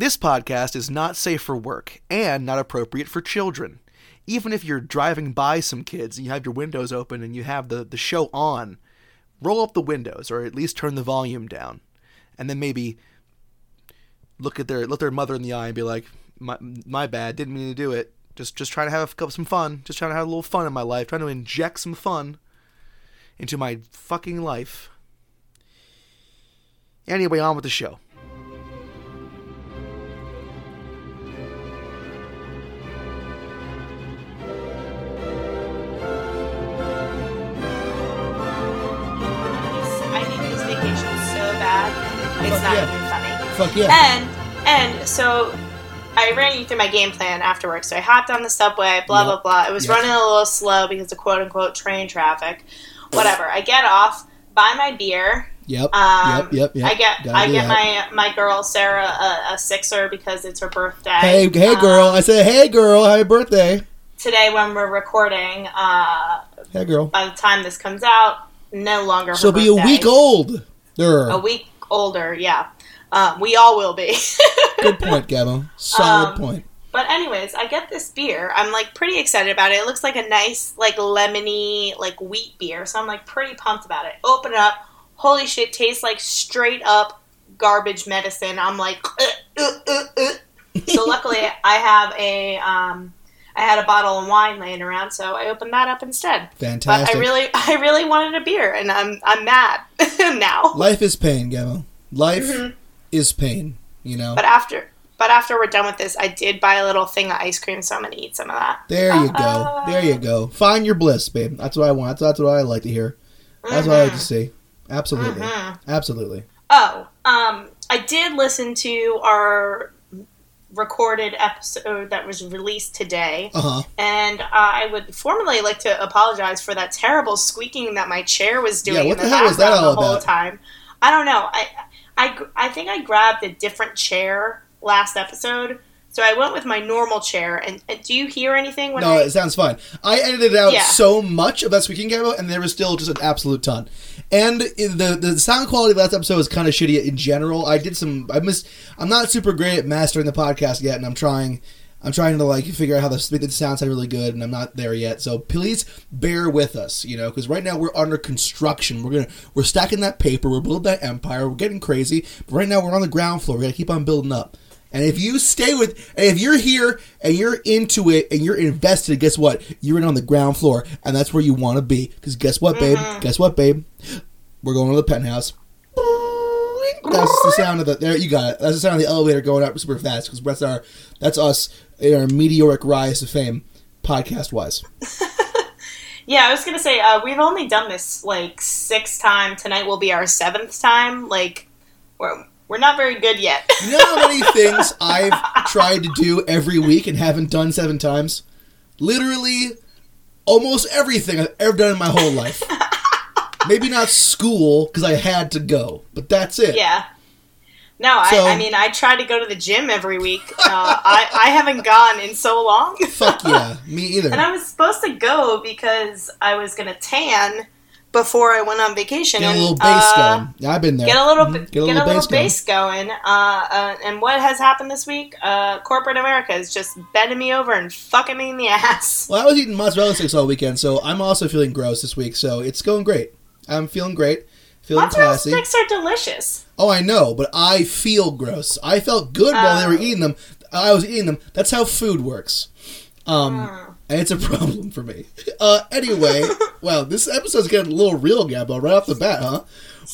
This podcast is not safe for work and not appropriate for children. Even if you're driving by some kids and you have your windows open and you have the, the show on, roll up the windows or at least turn the volume down. And then maybe look at their look their mother in the eye and be like, "My my bad, didn't mean to do it. Just just trying to have some fun. Just trying to have a little fun in my life. Trying to inject some fun into my fucking life." Anyway, on with the show. Fuck yeah. And and so I ran you through my game plan afterwards. So I hopped on the subway, blah Yep. blah blah. It was Yes. running a little slow because of quote unquote train traffic. Whatever. I get off, buy my beer. Yep. Um, yep. Yep. Yep. I get Gotta I get that. my my girl Sarah a, a sixer because it's her birthday. Hey, hey, Um, girl! I said, hey, girl! Happy birthday! today when we're recording, uh, Hey, girl! by the time this comes out, no longer. She'll be a week old. A week older, yeah. Um, we all will be. Good point, Gabo. Solid Um, point. But anyways, I get this beer. I'm like pretty excited about it. It looks like a nice, like lemony, like wheat beer. So I'm like pretty pumped about it. Open it up. Holy shit, tastes like straight up garbage medicine. I'm like, uh, uh, uh, uh. so luckily I have a, um, I had a bottle of wine laying around, so I opened that up instead. Fantastic. But. I really, I really wanted a beer, and I'm, I'm mad now. Life is pain, Gabo. Life Mhm. Is pain. You know. But after, but after we're done with this, I did buy a little thing of ice cream, so I'm gonna eat some of that. there you go. Uh, There you go. Find your bliss, babe. That's what I want. That's, that's what I like to hear. That's what I like to see. Absolutely. Mhm. Absolutely. Oh, um, I did listen to our recorded episode that was released today, Uh huh. and uh, I would formally like to apologize for that terrible squeaking that my chair was doing Yeah, what the the, hell was that all the whole about? time. I don't know. I, I, I think I grabbed a different chair last episode, so I went with my normal chair. And, and do you hear anything when No, I? it sounds fine. I edited out Yeah. so much of that speaking Gabo, and there was still just an absolute ton. And the the sound quality of last episode was kind of shitty in general. I did some. I missed. I'm not super great at mastering the podcast yet, and I'm trying. I'm trying to like figure out how the, the sound sound really good, and I'm not there yet. So please bear with us, you know, because right now we're under construction. We're gonna we're stacking that paper. We're building that empire. We're getting crazy. But right now we're on the ground floor. We gotta keep on building up. And if you stay with, and if you're here and you're into it and you're invested, guess what? You're in on the ground floor, and that's where you want to be. Because guess what, babe? Mm-hmm. Guess what, babe? We're going to the penthouse. That's the sound of the. There, you got it. That's the sound of the elevator going up super fast. Because that's our, that's us in our meteoric rise to fame, podcast wise. Yeah, I was gonna say uh, we've only done this like six times. Tonight will be our seventh time. Like we're we're not very good yet. You know how many things I've tried to do every week and haven't done seven times? Literally, almost everything I've ever done in my whole life. Maybe not school because I had to go, but that's it. yeah. No, So- I, I mean I try to go to the gym every week. Uh, I I haven't gone in so long, Fuck yeah, me either. and I was supposed to go because I was gonna tan before I went on vacation. Get a little bass uh, going. Yeah, I've been there. Get a little, Mhm. bit get a little, bass going. Uh, uh, and what has happened this week? Uh, corporate America is just bending me over and fucking me in the ass. Well, I was eating mozzarella sticks all weekend, so I'm also feeling gross this week. So it's going great. I'm feeling great, feeling Mozzarella classy. sticks are delicious. Oh, I know, but I feel gross. I felt good while they were Oh. eating them. I was eating them. That's how food works. Um, Mm. and it's a problem for me. Uh, anyway, well, this episode's getting a little real, Gabo, right off the bat, huh?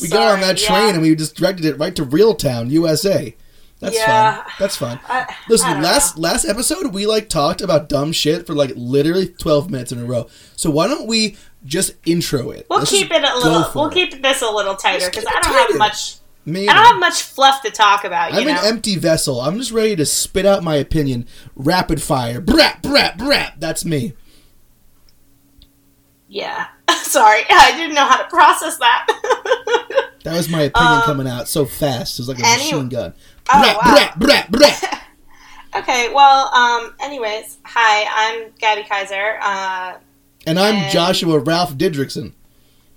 We got on Sorry, that train yeah. and we just directed it right to Real Town, USA. That's Yeah. fun. That's fun. I, I Listen, don't last last episode we like talked about dumb shit for like literally twelve minutes in a row. So why don't we just intro it? We'll Let's keep it a little. We'll it. keep this a little tighter because I don't tighter. have much. I don't have much fluff to talk about. You I'm know. an empty vessel. I'm just ready to spit out my opinion, rapid fire. Brap, brap, brap. That's me. yeah. Sorry, I didn't know how to process that. That was my opinion Um, coming out so fast. It was like a any- machine gun. Oh, Brap, wow. brap, brap, brap. okay. Well. Um. Anyways, hi. I'm Gabby Kaiser. Uh. And I'm And- Joshua Ralph Didrikson.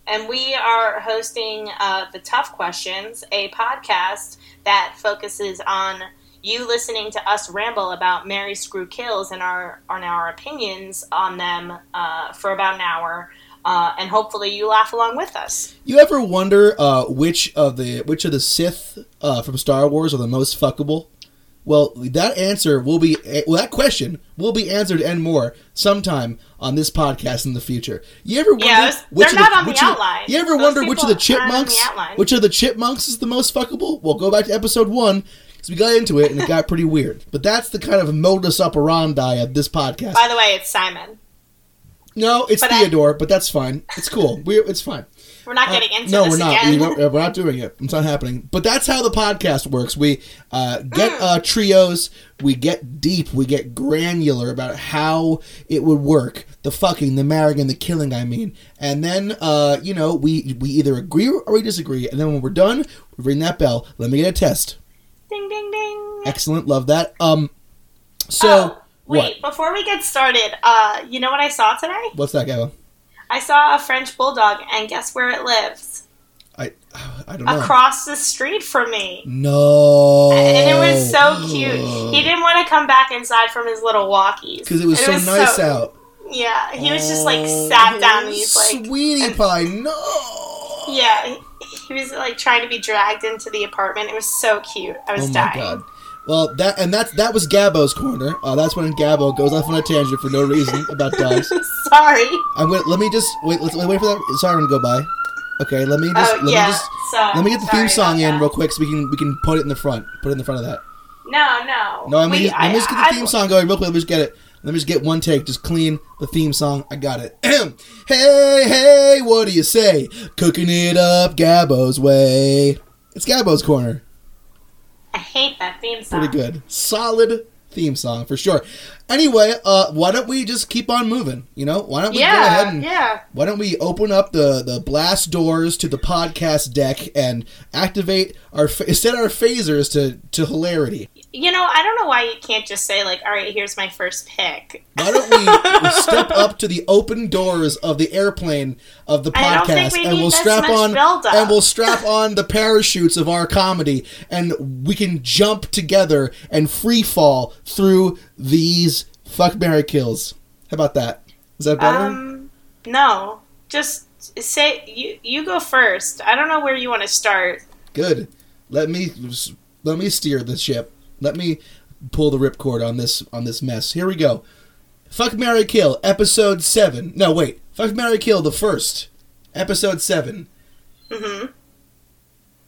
and we are hosting uh, the Tough Questions, a podcast that focuses on you listening to us ramble about Mary Screw Kills and our on our opinions on them uh, for about an hour. Uh, and hopefully you laugh along with us. You ever wonder uh, which of the which of the Sith uh, from Star Wars are the most fuckable? Well, that answer will be well. That question will be answered and more sometime on this podcast in the future. You ever wonder Yeah, those- which they're of not the, on the which of- outline. You ever Those wonder which of the the chipmunks which of the chipmunks is the most fuckable? Well, go back to episode one because we got into it and it got pretty weird. But that's the kind of modus operandi of this podcast. By the way, it's Simon. no, it's but I- Theodore, but that's fine. It's cool. We it's fine. We're not Uh, getting into no, this we're not. We don't- we're not doing it. It's not happening. But that's how the podcast works. We uh, get Mm. uh, trios. We get deep. We get granular about how it would work. The fucking, the marrying, and the killing. I mean, and then uh, you know we we either agree or we disagree. And then when we're done, we ring that bell. Let me get a test. ding, ding, ding. Excellent. Love that. Um. So oh, what? wait, before we get started, uh, you know what I saw today? What's that, Gabo? I saw a French bulldog, and guess where it lives? I I don't know. Across the street from me. no. And it was so cute. He didn't want to come back inside from his little walkies. because it was And so nice so- out. Yeah, he was just like Oh, sat down and he's like, sweetie and- pie, no. yeah, he, was like trying to be dragged into the apartment. It was so cute. I was Oh my dying. god. Well, that and that that was Gabo's corner. Uh, that's when Gabo goes off on a tangent for no reason about dogs. Sorry. I'm gonna let me just wait. Let's wait for that siren to go by. Okay, let me just oh let yeah. me just so, let me get the theme song in that. real quick so we can we can put it in the front. Put it in the front of that. No, no. No, let me, Wait, just, let me I- just get the I- theme song going real quick. Let me just get it. Let me just get one take. Just clean the theme song. I got it. hey, hey, what do you say? Cooking it up Gabo's way. It's Gabo's corner. I hate that theme song. Pretty good. Solid theme song for sure. Anyway, uh, why don't we just keep on moving? You know, why don't we go ahead Yeah, and yeah. why don't we open up the the blast doors to the podcast deck and activate our set our phasers to to hilarity? You know, I don't know why you can't just say like, "All right, here's my first pick." Why don't we, we step up to the open doors of the airplane of the I don't think podcast we and we'll strap on and we'll strap on the parachutes of our comedy and we can jump together and free fall through these fuck Mary kills. How about that? Is that better? Um, no, just say you you go first. I don't know where you want to start. Good. Let me let me steer the ship. Let me pull the ripcord on this on this mess. Here we go. Fuck Mary Kill, episode seven. No, wait. Fuck Mary Kill, the first, episode seven. hmm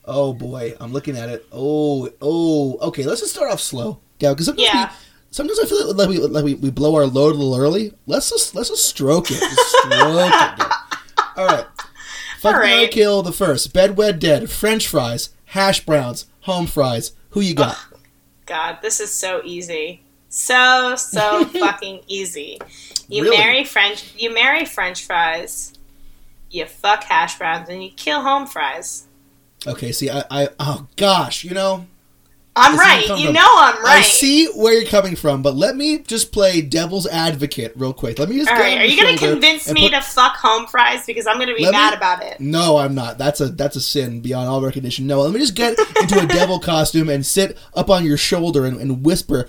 Oh boy, I'm looking at it. Oh, oh. Okay, let's just start off slow, yeah. Because sometimes, Yeah. we, sometimes I feel like we like we, we blow our load a little early. Let's just let's just stroke it. Just stroke it. dude. All right. Fuck All Mary right. Kill the first. Bed Wed Dead. French fries. Hash browns. Home fries. Who you got? God, this is so easy. So so fucking easy. You Really? marry French. You marry French fries. You fuck hash browns and you kill home fries. Okay, see, I, I oh gosh, you know, I'm I see where right. you from. know I'm right. I see where you're coming from, but let me just play devil's advocate real quick. Let me just All get are you gonna convince me put- to fuck home fries because I'm gonna be Let me- mad about it? No, I'm not. That's a that's a sin beyond all recognition. No, let me just get into a devil costume and sit up on your shoulder and, and whisper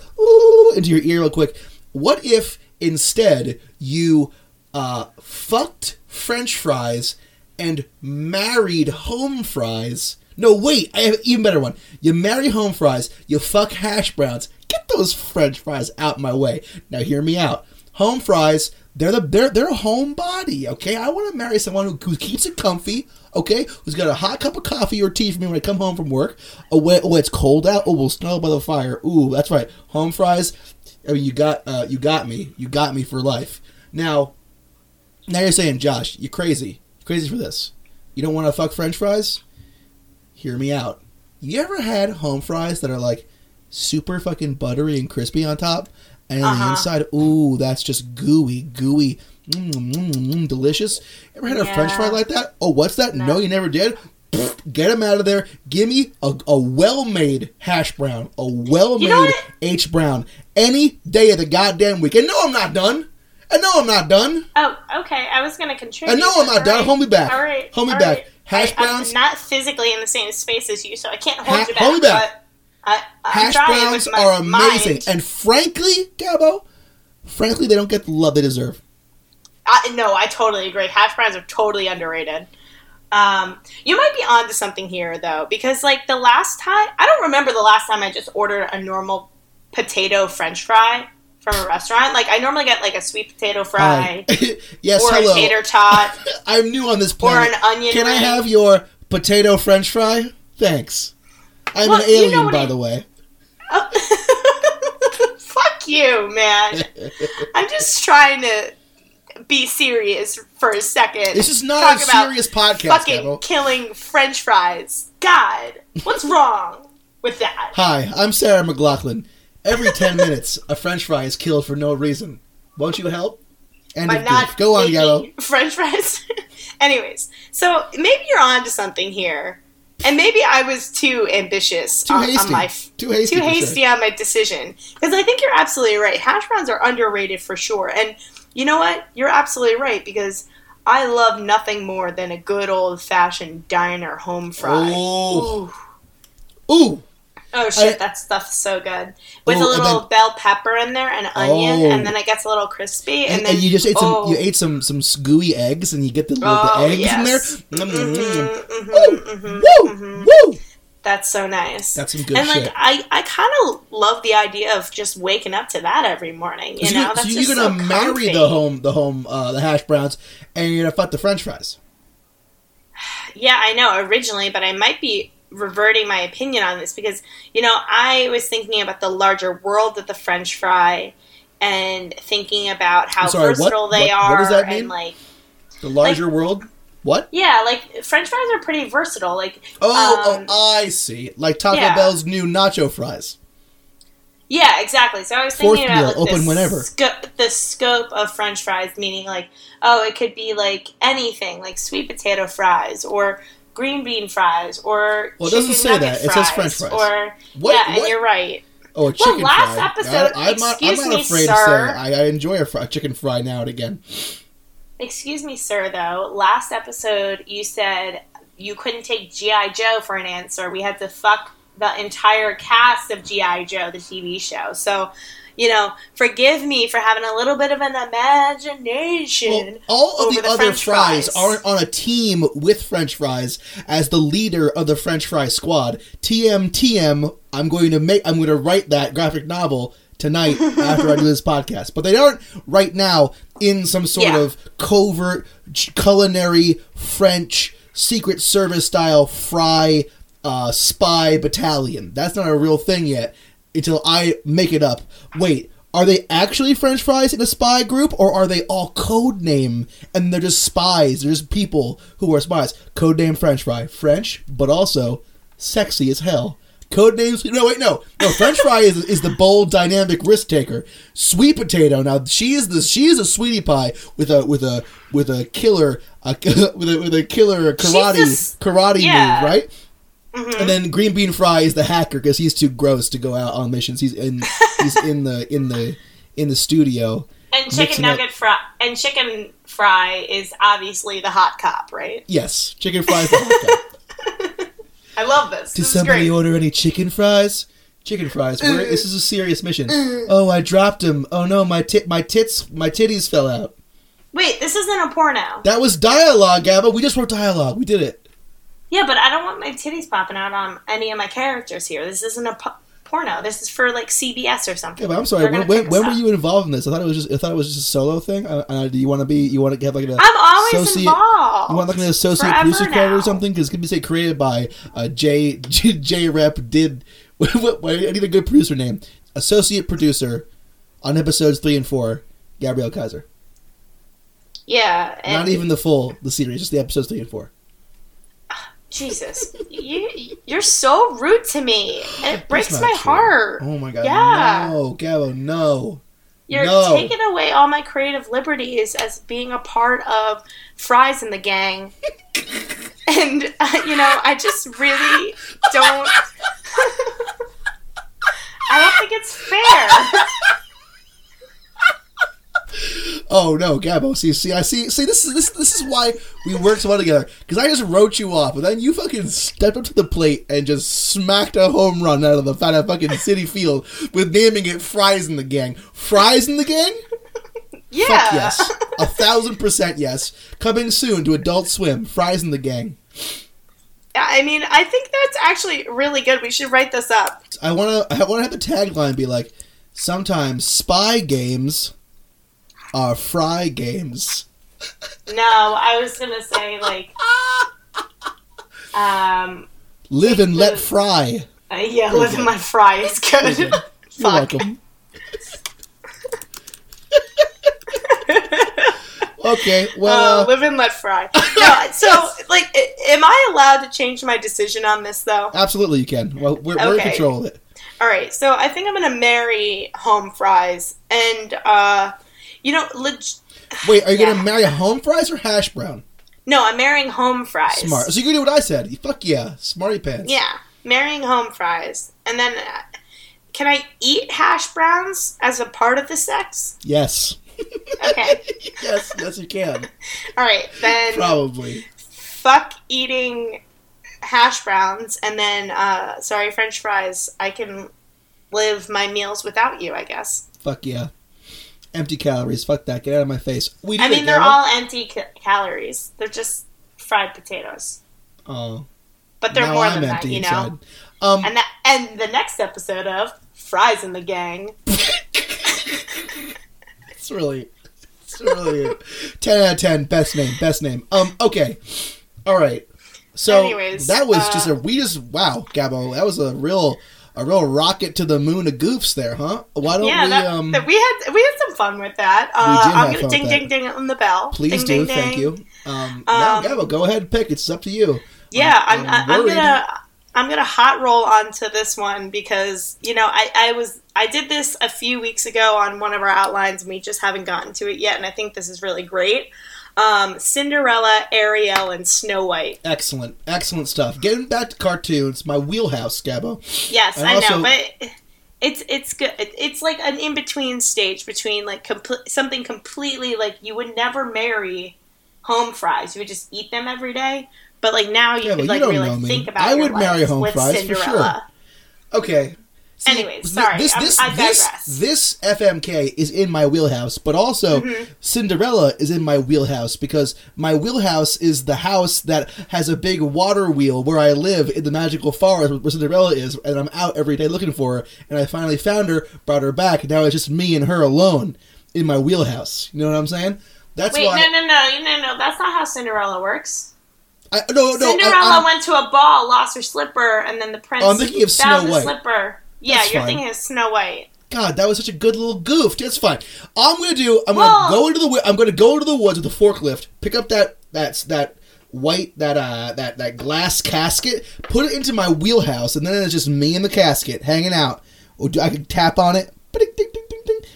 into your ear real quick. What if instead you uh, fucked French fries and married home fries? No, wait, I have an even better one. You marry home fries, you fuck hash browns. Get those French fries out my way. Now hear me out. Home fries, they're the they're they're a home body, okay? I want to marry someone who, who keeps it comfy, okay? Who's got a hot cup of coffee or tea for me when I come home from work. Oh, wait, oh it's cold out. Oh, we'll snuggle by the fire. Ooh, that's right. Home fries. I mean, you got uh, you got me. You got me for life. Now, now you're saying, Josh, you're crazy. You're crazy for this. You don't want to fuck French fries? Hear me out. You ever had home fries that are like super fucking buttery and crispy on top, and on the Uh-huh. inside, ooh, that's just gooey, gooey, mm, mm, mm, delicious. Ever had a French fry like that? Oh, what's that? No, No. you never did. Pfft, Get them out of there. Give me a, a well-made hash brown, a well-made You know? H brown, any day of the goddamn week. And no, I'm not done. And no, I'm not done. Oh, okay. I was gonna contribute. And no, I'm not All done. right. Hold me back. All right. Hold me all back. right. Hash I, browns. I'm not physically in the same space as you, so I can't hold Ha- you back. hold me back. I, Hash browns are amazing, mind. and frankly, Gabo, frankly, they don't get the love they deserve. I, no, I totally agree. Hash browns are totally underrated. Um, you might be onto something here though, because like the last time, I don't remember the last time I just ordered a normal potato French fry from a restaurant. Like I normally get like a sweet potato fry yes, or hello. a tater tot I'm new on this or an onion. Can I have your potato French fry? Thanks. I'm Well, an you know alien, by I- the way. Oh. Fuck you, man. I'm just trying to be serious for a second. This is not Talk a serious podcast, Fucking killing French fries. God, what's wrong with that? Hi, I'm Sarah McLachlan. Every 10 minutes, a French fry is killed for no reason. Won't you help? End By not. Go on, Yellow. French fries. Anyways, so maybe you're on to something here, and maybe I was too ambitious Too on, hasty. on my Too hasty. too hasty on my decision because I think you're absolutely right. Hash browns are underrated for sure, and you know what? You're absolutely right because I love nothing more than a good old fashioned diner home fry. Oh. Ooh. Ooh, Oh shit, I- that stuff's so good. With Oh, a little then- bell pepper in there and onion, Oh. and then it gets a little crispy, and, and, then and you just ate some. oh, You ate some some gooey eggs, and you get the, little the Oh, eggs yes. in there. Mm, mm, mm. Mhm, Woo, mhm, mhm, woo, mhm. woo. That's so nice. That's some good and like. I, I kind of love the idea of just waking up to that every morning. You so, know, you, that's so you're gonna so marry comfy. the home, the home, uh, the hash browns, and you're gonna fuck the French fries. Yeah, I know originally, but I might be reverting my opinion on this because you know I was thinking about the larger world of the French fry and thinking about how sorry, what- versatile they what- are what does that mean? and like The larger world. What? yeah, like French fries are pretty versatile. Like Oh, Um, oh, I see. Like Taco yeah. Bell's new nacho fries. Yeah, exactly. So I was Fourth thinking about meal, like, open the whenever. sco- the scope of French fries, meaning like, oh, it could be like anything, like sweet potato fries or green bean fries or Well, it chicken doesn't say that. It says French fries. Or What? yeah, and you're right. Oh, a chicken last fry. episode- I, am not, I'm excuse not me, afraid sir. to say I, I enjoy a, fry, a chicken fry now and again. Excuse me, sir. Though last episode you said you couldn't take GI Joe for an answer. We had to fuck the entire cast of GI Joe, the TV show. So. You know, forgive me for having a little bit of an imagination. Well, all of the, the other French fries, fries. aren't on a team with French fries as the leader of the French fry squad. TM TM. I'm going to make. I'm going to write that graphic novel tonight after I do this podcast. But they aren't right now in some sort Yeah. of covert culinary French Secret Service style fry uh, spy battalion. That's not a real thing yet until I make it up. Wait, are they actually French fries in a spy group, or are they all code name and they're just spies? They're just people who are spies. Code name French fry, French, but also sexy as hell. Code names? No, wait, no, no. French fry is is the bold, dynamic risk taker. Sweet potato. Now she is the she is a sweetie pie with a with a with a killer uh, with a with a killer karate just- karate yeah. move, right? Mhm. And then Green Bean Fry is the hacker because he's too gross to go out on missions. He's in he's in the in the in the studio. And Mixing chicken up- nugget fry and chicken fry is obviously the hot cop, right? Yes, chicken fry is The hot cop. I love this. Did this somebody great. order any chicken fries? Chicken fries. Where, this is a serious mission. Oh, I dropped him. Oh no, my tit my tits my titties fell out. Wait, this isn't a porno. That was dialogue, Gabba. We just wrote dialogue. We did it. Yeah, but I don't want my titties popping out on any of my characters here. This isn't a po- porno. This is for like CBS or something. Yeah, but I'm sorry. They're When, when, when were you involved in this? I thought it was just I thought it was just a solo thing. Uh, uh, do you want to be? You want to have like a I'm always associate- involved. You want like an associate Forever producer credit or something? Because it could be say created by uh, J J, J Rep did. I need a good producer name. Associate producer on episodes three and four, Gabrielle Kaiser. Yeah, and Not even the full the series, just the episodes three and four. Jesus, you you're so rude to me, and it breaks my true. heart. Oh my god! Yeah. No, Gabo, no. You're No. taking away all my creative liberties as being a part of Fries in the Gang. and, uh, you know, I just really don't. I don't think it's fair. Oh no, Gabo. See, see, I see. See, this is this this is why we work so well together. Because I just wrote you off, and then you fucking stepped up to the plate and just smacked a home run out of the out of fucking Citi Field with naming it "Fries in the Gang." Fries in the Gang. Yeah. Fuck yes, a thousand percent yes. Coming soon to Adult Swim. Fries in the Gang. I mean, I think that's actually really good. We should write this up. I wanna I wanna have the tagline be like, sometimes spy games are fry games. No, I was gonna say like, um, Live and let fry. uh, yeah, live in my fry is good. You're welcome. okay, well, Uh, uh, live and let fry. No, so like, am I allowed to change my decision on this though? absolutely you can. Well, we're, we're in control of it. All right, so I think I'm gonna marry home fries, and uh, you know, leg- Wait, are you Yeah. gonna marry a home fries or hash brown? no, I'm marrying home fries. Smart. So you can do what I said. Fuck yeah, smarty pants. Yeah, marrying home fries, and then uh, can I eat hash browns as a part of the sex? Yes. Okay. yes, yes you can. All right, then Probably. fuck eating hash browns, and then uh, sorry, French fries. I can live my meals without you, I guess. Fuck yeah. Empty calories. Fuck that. Get out of my face. We I mean, they're all empty ca- calories. They're just fried potatoes, Oh, but they're now more I'm than that, you know. inside. Um, And that, and the next episode of Fries in the Gang. It's really, it's really ten out of ten. Best name, best name. Um, okay, all right. So Anyways, that was uh, just a we just wow, Gabo. That was a real a real rocket to the moon of goofs there, huh? Why don't yeah, we that, um? that we had we had some fun with that. Uh, did I'm gonna ding ding ding on the bell. please Ding, do. ding, Thank ding. you. Um, now, Um, Gabo, go ahead and pick. It's up to you. Yeah, I'm- I'm, I'm I'm, gonna I'm gonna hot roll onto this one because you know I, I was I did this a few weeks ago on one of our outlines and we just haven't gotten to it yet and I think this is really great. Um, Cinderella, Ariel, and Snow White. Excellent, excellent stuff. Getting back to cartoons, my wheelhouse, Gabo. Yes, And I also- know, but it's it's good. It's like an in between stage between like comple- something completely like you would never marry home fries. You would just eat them every day. But like now you Yeah, could like don't really think about I would marry home fries for sure. Cinderella. Okay. Anyways, sorry, This this I this digress. this FMK is in my wheelhouse, but also Mm-hmm. Cinderella is in my wheelhouse because my wheelhouse is the house that has a big water wheel where I live in the magical forest where Cinderella is, and I'm out every day looking for her. And I finally found her, brought her back, and now it's just me and her alone in my wheelhouse. You know what I'm saying? That's Wait, why. no, no, no, no, no. That's not how Cinderella works. I, no, no. Cinderella I, went to a ball, lost her slipper, and then the prince Oh, I'm thinking of Snow the White. slipper. Yeah, That's you're fine. thinking of Snow White. God, that was such a good little goof. That's fine. All I'm gonna do, I'm Well- gonna go into the I'm gonna go into the woods with a forklift, pick up that that's that white that uh that that glass casket, put it into my wheelhouse, and then it's just me and the casket hanging out. Or do I can tap on it.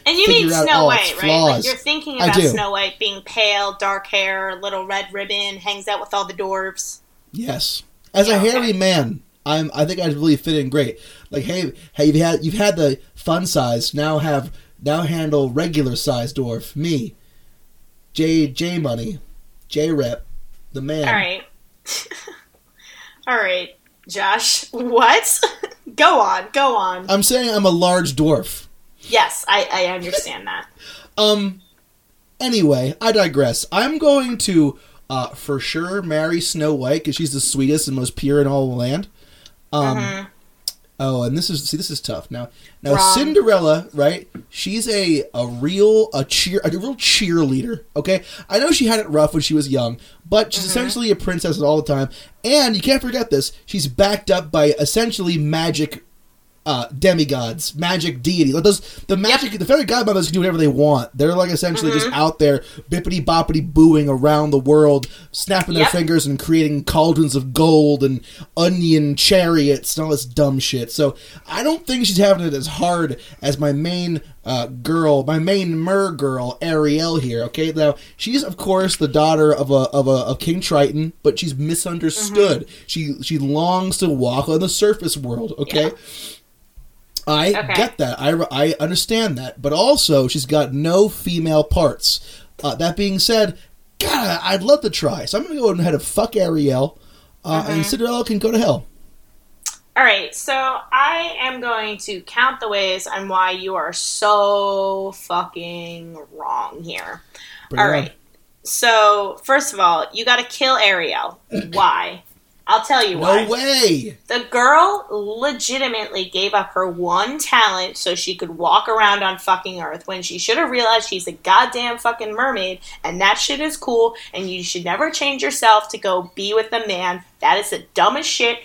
And you mean Snow all White, right? Like you're thinking about. Snow White being pale, dark hair, little red ribbon, hangs out with all the dwarves. Yes, as Yeah, a okay. hairy man, I'm. I think I'd really fit in great. Like, hey, hey, you've had you've had the fun size. Now have now handle regular size dwarf. Me, J J Money, J Rep, the man. All right. all right, Josh. What? go on, go on. I'm saying I'm a large dwarf. yes, I, I understand that. Um. Anyway, I digress. I'm going to, uh, for sure marry Snow White because she's the sweetest and most pure in all the land. Um. Mhm. Oh, and this is see, this is tough. Now, now Wrong. Cinderella, right? She's a a real a cheer a real cheerleader. Okay, I know she had it rough when she was young, but she's essentially a princess all the time. And you can't forget this: she's backed up by essentially magic. Uh, demigods, magic deities. Like those, the magic, the fairy godmothers can do whatever they want. They're like essentially just out there bippity boppity booing around the world, snapping their Yep. fingers and creating cauldrons of gold and onion chariots and all this dumb shit. So I don't think she's having it as hard as my main uh, girl, my main mer girl, Ariel here. Okay, now she's of course the daughter of a of a of King Triton, but she's misunderstood. She she longs to walk on the surface world. Okay. I Okay. get that. I, I understand that. But also, she's got no female parts. Uh, that being said, God, I'd love to try. So I'm going to go ahead and fuck Ariel, uh, Mm-hmm. and Cinderella can go to hell. All right, so I am going to count the ways on why you are so fucking wrong here. Bring All it on. So, first of all, you got to kill Ariel. Why? I'll tell you why. No way. The girl legitimately gave up her one talent so she could walk around on fucking Earth when she should have realized she's a goddamn fucking mermaid and that shit is cool and you should never change yourself to go be with a man. That is the dumbest shit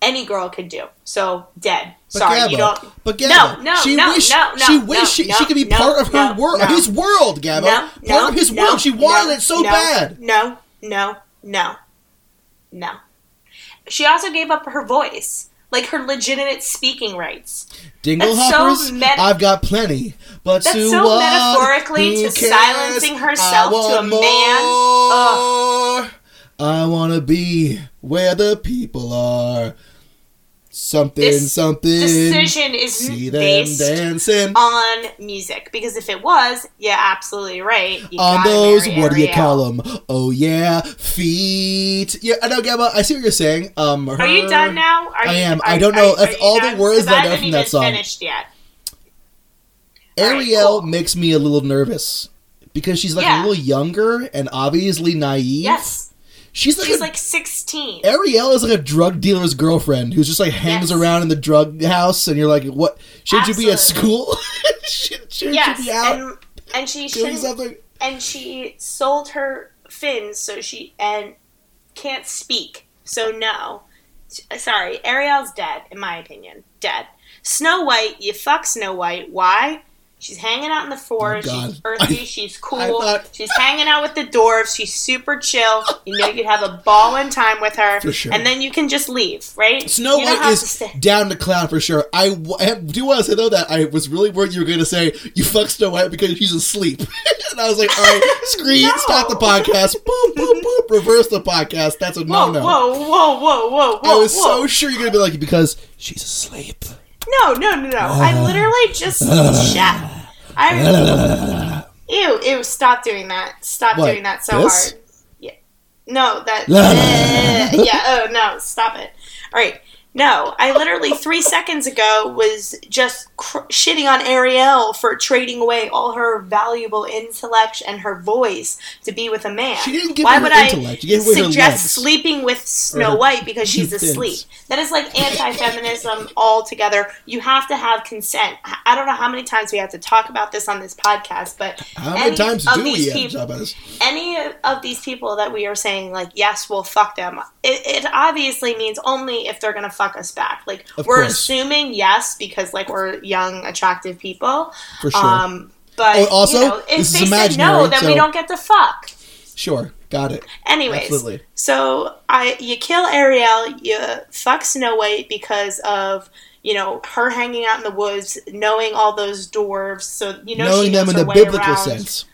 any girl could do. So, dead. But Sorry, Gabba, you don't. But Gabba, No, no, she no, wished, no, no, she no, wished she, no, she could be no, part of her no, world, no. his world, Gabba. No, part no, of his no, world. She wanted no, it so no, bad. No, no, no, no. She also gave up her voice, like her legitimate speaking rights. Dingle That's so hoppers, met- I've got plenty. But That's to so what? metaphorically Who to cares? silencing herself to a want man. more. I want to be where the people are. Something, This something. Decision is See based dancing. on music because if it was, yeah, absolutely right. On those, what do you Ariel. call them? Oh yeah, feet. Yeah, I know, Gabba. I see what you're saying. Um, Are you done now? Are I you, am. Are, I don't know. are That's you all the done? words 'Cause that I know from that song. Finished yet? All right, Ariel cool. makes me a little nervous because she's like Yeah. a little younger and obviously naive. Yes, she's like she's a, like sixteen. Ariel is like a drug dealer's girlfriend who's just like hangs Yes. around in the drug house, and you're like, what? Shouldn't you be at school? Should, shouldn't Yes, you be out and and she doing something? and she sold her fins so she and can't speak so no sorry ariel's dead in my opinion dead snow white you fuck snow white why she's hanging out in the forest Oh, she's earthy I- she's cool thought- she's hanging out with the dwarves she's super chill you know you'd have a ball in time with her For sure. and then you can just leave right Snow White is to down to clown for sure. I, I do want to say though that I was really worried you were going to say you fuck Snow White because she's asleep, and I was like, all right, screen, No. stop the podcast, boop boop boop, reverse the podcast. That's a no no. whoa whoa whoa whoa whoa I was whoa. so sure you're going to be like because she's asleep. No, no, no, no. I oh. literally just shut. I ew, ew. Stop doing that. Stop What, doing that so this? hard. Yeah. No, that. yeah. Oh no, stop it. All right. No, I literally three seconds ago was just cr- shitting on Ariel for trading away all her valuable intellect and her voice to be with a man. She didn't give Why would intellect. You gave away her suggest sleeping with Snow White because she's asleep? That is like anti-feminism altogether. You have to have consent. I- I don't know how many times we have to talk about this on this podcast, but How many times do these we have to talk about this? any of these people that we are saying like yes we'll fuck them it, it obviously means only if they're gonna fuck us back like Of we're course. assuming yes because like we're young attractive people For sure. um but Oh, also, you know, if they say no then so- we don't get the fuck Sure, got it. anyways Absolutely. so i you kill ariel you fuck snow white because of you know her hanging out in the woods knowing all those dwarves so you know Knowing them in the biblical around. sense.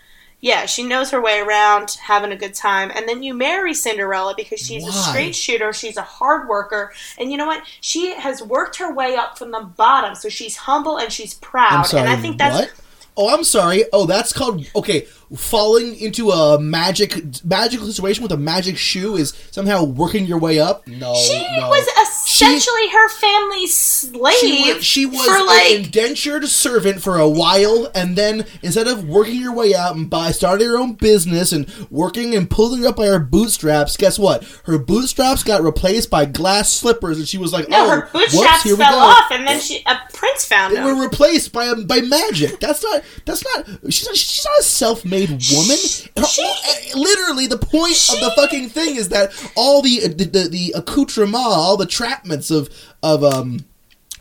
Yeah, she knows her way around, having a good time, and then you marry Cinderella because she's Why? a straight shooter, she's a hard worker, and you know what? She has worked her way up from the bottom, so she's humble and she's proud, sorry. and I think that's what? Oh, I'm sorry. Oh, that's called okay. Falling into a magic magical situation with a magic shoe is somehow working your way up. No, she no. was essentially her family's slave She was, she was an like indentured servant for a while, and then instead of working your way out and by starting her own business and working and pulling up by her bootstraps, guess what? Her bootstraps got replaced by glass slippers, and she was like, no, "Oh, her whoops, bootstraps here we fell go." off, and then she a prince found They them. were replaced by by magic. That's not. That's not. She's not, she's not a self-made woman. She- uh, literally, the point of the fucking thing is that all the the, the, the accoutrement, all the trapments of of um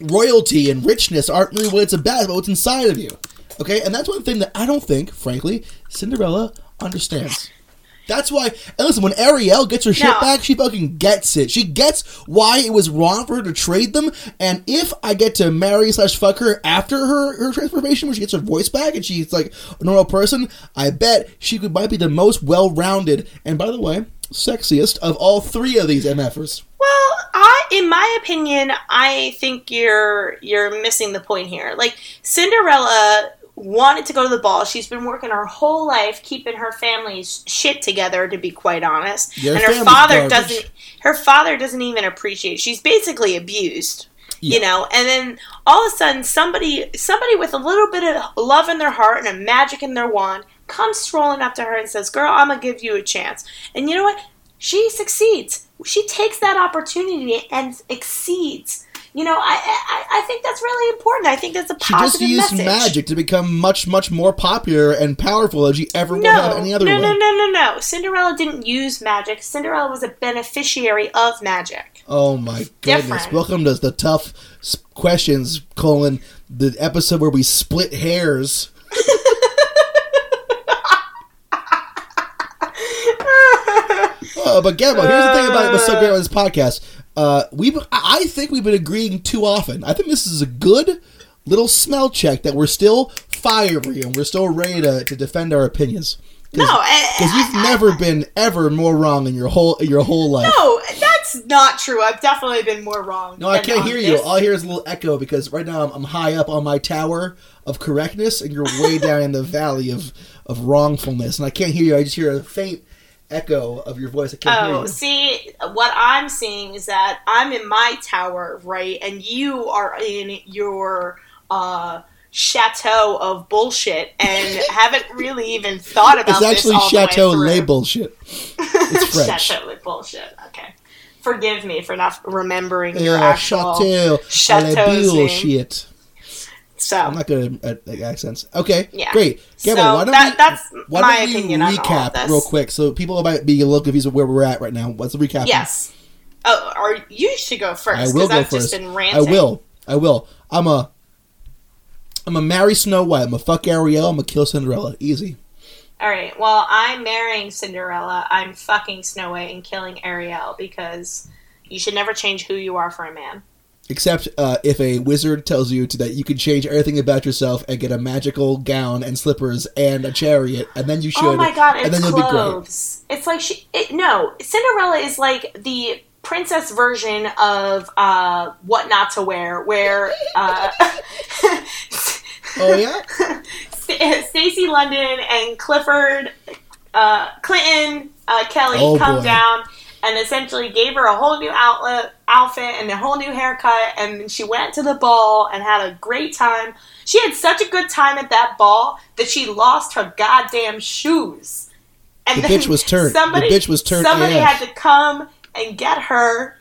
royalty and richness aren't really what it's about, but what's inside of you. Okay, and that's one thing that I don't think, frankly, Cinderella understands. That's why. And listen, when Ariel gets her shit No. back, she fucking gets it. She gets why it was wrong for her to trade them. And if I get to marry slash fuck her after her her transformation, where she gets her voice back and she's like a normal person, I bet she could might be the most well rounded and by the way, sexiest of all three of these MFers. Well, I, in my opinion, I think you're you're missing the point here. Like Cinderella wanted to go to the ball. She's been working her whole life keeping her family's shit together, to be quite honest. Your and her father garbage. doesn't. Her father doesn't even appreciate. She's basically abused. Yeah. You know, and then all of a sudden, somebody, somebody with a little bit of love in their heart and a magic in their wand, comes strolling up to her and says, "Girl, I'm gonna give you a chance." And you know what? She succeeds. She takes that opportunity and exceeds. You know, I, I, I think that's really important. I think that's a She just positive used message. magic to become much, much more popular and powerful than she ever would have any other no, way. no, no, no, no. Cinderella didn't use magic. Cinderella was a beneficiary of magic. Oh my goodness! Different. Welcome to the tough questions, colon the episode where we split hairs. Uh, but Gabo, here's the thing about it what's so great about this podcast. Uh, we, I think we've been agreeing too often. I think this is a good little smell check that we're still fiery and we're still ready to, to defend our opinions. No, because eh, eh, you've eh, never been ever more wrong in your whole your whole life. No, that's not true. I've definitely been more wrong. No, I can't hear you. this. All I hear is a little echo because right now I'm, I'm high up on my tower of correctness, and you're way down in the valley of, of wrongfulness, and I can't hear you. I just hear a faint echo of your voice. I can't Oh, see, what I'm seeing is that I'm in my tower, right, and you are in your uh, chateau of bullshit and haven't really even thought about It's actually all Chateau. Lay bullshit. It's French. Chateau with bullshit. Okay, forgive me for not remembering your Yeah, actual. Chateau Chateau's Lay bullshit. So I'm not good at, at accents. Okay, Yeah. great. So why don't that- we, that's why my don't we opinion of recap real quick so people might be a little confused with where we're at right now. What's the recap? yes. Oh, or you should go first. I will go I've first. Just been I will. I will. I'm a. I'm a marry Snow White. I'm a fuck Ariel. I'm a kill Cinderella. Easy. All right. Well, I'm marrying Cinderella. I'm fucking Snow White and killing Ariel because you should never change who you are for a man. Except uh, if a wizard tells you to, that you can change everything about yourself and get a magical gown and slippers and a chariot, and then you should. oh my god, and it's then you'll be great. clothes. It's like she. It, no, Cinderella is like the princess version of uh, what not to wear, where. Uh, Oh yeah. St- Stacy London and Clifford uh, Clinton uh, Kelly Oh, come boy. down and essentially gave her a whole new outlet, outfit and a whole new haircut, and she went to the ball and had a great time. She had such a good time at that ball that she lost her goddamn shoes. And The bitch was turned. The Somebody, bitch was turned Somebody AF. had to come and get her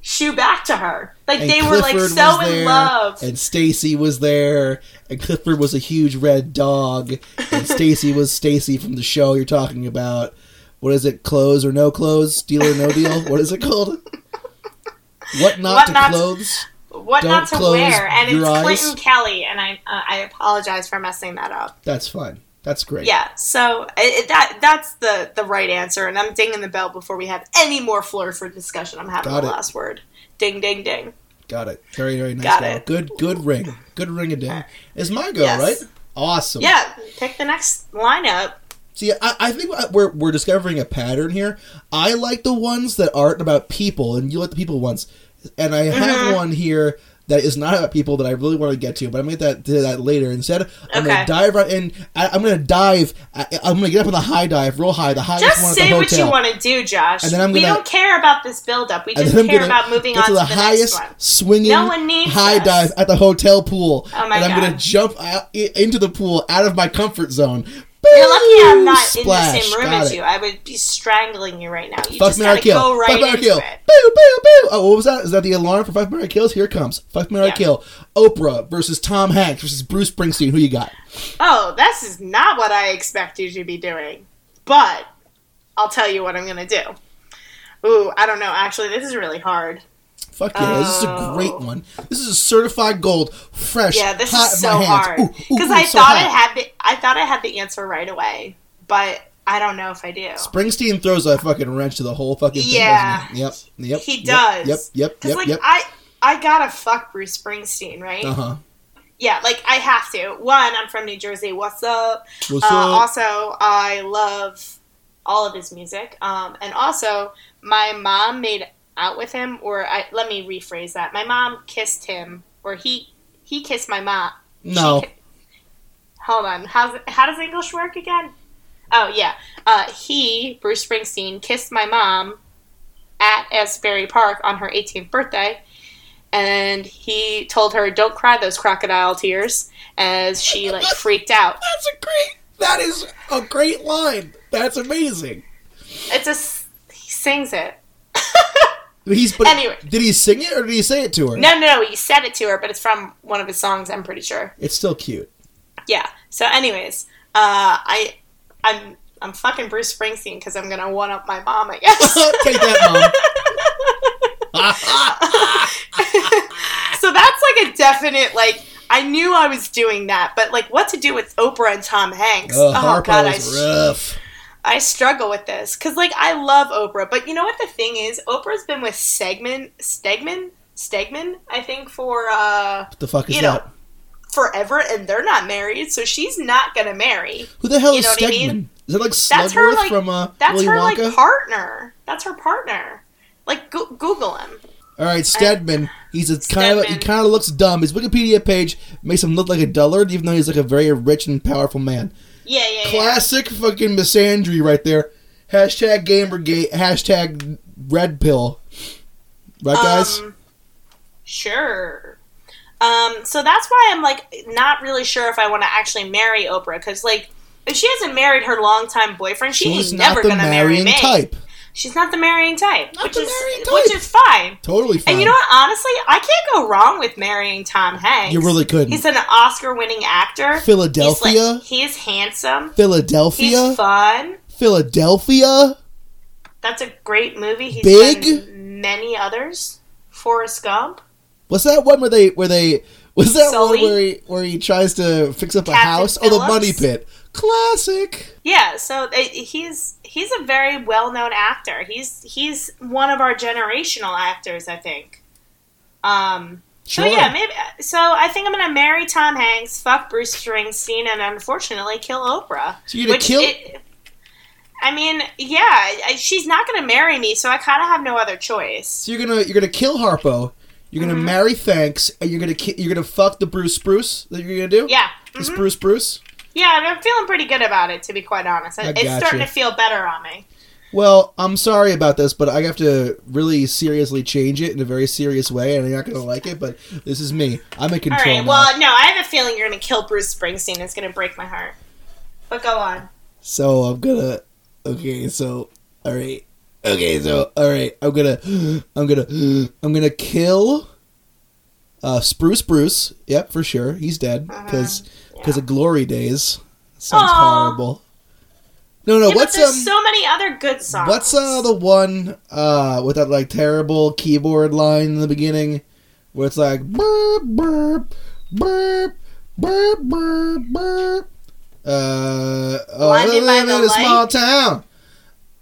shoe back to her. Like And they were like so in there, love. And Stacy was there, and Clifford was a huge red dog, and Stacy was Stacy from the show you're talking about. What is it? Clothes or no clothes? Deal or no deal? What is it called? What not What to not to- clothes? what Don't to wear, and it's eyes. Clinton Kelly, and I uh, I apologize for messing that up. That's fine. That's great. Yeah, so it, that that's the the right answer, and I'm dinging the bell before we have any more floor for discussion. I'm having Got the it. last word. Ding ding ding. Got it. Very very nice. Got it. Good good ring. Good ring a ding. Is my go, Yes. right? Awesome. Yeah, pick the next lineup. See, I, I think we're we're discovering a pattern here. I like the ones that aren't about people, and you like the people ones. And I have Mhm. one here that is not about people that I really want to get to, but I'm gonna get that to that later. Instead, I'm Okay. gonna dive right in. I, I'm gonna dive. I, I'm gonna get up on the high dive, real high, the highest one Just say what you want to do, Josh. And then I'm we gonna- we don't care about this build up. We just care about moving on to the the highest next one. swinging No one needs high this. dive at the hotel pool, Oh my and I'm God. gonna jump out, into the pool out of my comfort zone. You're lucky I'm not Splash. in the same room Got as it. you. I would be strangling you right now. You Fuck just Mary gotta Kill. go right Fuck Mary into Kill. it. Boo, boo, boo. Oh, what was that? Is that the alarm for Fuck Mary Kills? Here it comes. Fuck Mary Yeah. Kill. Oprah versus Tom Hanks versus Bruce Springsteen. Who you got? Oh, this is not what I expect you to be doing. But I'll tell you what I'm gonna do. Ooh, I don't know. Actually, this is really hard. Fuck yeah, this is a Oh. great one. This is a certified gold, fresh, Yeah, this hot is in so my hands. hard because I so thought hot. I had the I thought I had the answer right away, but I don't know if I do. Springsteen throws a fucking wrench to the whole fucking thing. Yeah. Yep. Yep. He yep, does. Yep. Yep. Because Yep. like Yep. I I gotta fuck Bruce Springsteen, right? Uh huh. Yeah, like I have to. One, I'm from New Jersey. What's up? What's Uh, up? also, I love all of his music. Um, and also, my mom made out with him, or I, let me rephrase that. My mom kissed him, or he he kissed my mom. No. She hold on. How's how does English work again? Oh yeah. Uh, he Bruce Springsteen kissed my mom at Asbury Park on her 18th birthday, and he told her, "Don't cry those crocodile tears," as she like freaked out. That's a great. That is a great line. That's amazing. It's a s- he sings it. He's but Anyway. did he sing it or did he say it to her? No, no, no. He said it to her, but it's from one of his songs. I'm pretty sure. It's still cute. Yeah. So, anyways, uh, I, I'm, I'm fucking Bruce Springsteen because I'm gonna one up my mom. I guess. Take that, mom. so that's like a definite like. I knew I was doing that, but like, what to do with Oprah and Tom Hanks? oh, Harpo God, I, rough. I struggle with this because like I love Oprah, but you know what the thing is? Oprah's been with Stegman, Stegman, Stegman, I think for uh What the fuck is You know, that? forever, and they're not married, so she's not gonna marry. Who the hell you is know what I Stegman? mean? Is it like That's her like from uh, that's Willy her Wonka? like partner. That's her partner. Like go- Google him. All right, Stedman. He's a kind of he kind of looks dumb. His Wikipedia page makes him look like a dullard, even though he's like a very rich and powerful man. Yeah, yeah, yeah. Classic fucking misandry right there. Hashtag Gamergate. Hashtag Red Pill. Right, guys. Um, sure. Um, so that's why I'm like not really sure if I want to actually marry Oprah because like if she hasn't married her longtime boyfriend, she She's ain't never gonna marry me. type. She's not the marrying type, Not which the is marrying which is fine. Totally fine. And you know what? Honestly, I can't go wrong with marrying Tom Hanks. You really couldn't. He's an Oscar-winning actor. Philadelphia. He's, like, he's handsome. Philadelphia. He's fun. Philadelphia. That's a great movie. He's Big? many others. Forrest Gump. Was that one where they where they was that Sully? one where he where he tries to fix up a Captain house? Oh, the money pit. Classic. Yeah, so uh, he's he's a very well known actor. He's he's one of our generational actors, I think. Um, Sure. So yeah, maybe. So I think I'm gonna marry Tom Hanks, fuck Bruce Springsteen, and unfortunately kill Oprah. So you're gonna kill- it- I mean, yeah, she's not gonna marry me, so I kind of have no other choice. So you're gonna you're gonna kill Harpo. You're gonna Mhm. marry Thanks, and you're gonna ki- you're gonna fuck the Bruce Spruce that you're gonna do. Yeah. The mhm. Spruce Bruce. Yeah, and I'm feeling pretty good about it, to be quite honest. I It's gotcha. starting to feel better on me. Well, I'm sorry about this, but I have to really seriously change it in a very serious way, and you're not gonna like it. But this is me. I'm in All control right. now. Well, no, I have a feeling you're going to kill Bruce Springsteen. It's going to break my heart. But go on. So I'm gonna. Okay, so all right. Okay, so all right. I'm gonna. I'm gonna. I'm gonna kill. Uh, Spruce Bruce. Yep, for sure. He's dead because because of Glory Days. Sounds Aw. horrible. No, no. Yeah, what's um? so many other good songs. What's uh the one uh with that like terrible keyboard line in the beginning where it's like burp burp burp burp burp burp uh oh, I Blinded by live the in a light? small town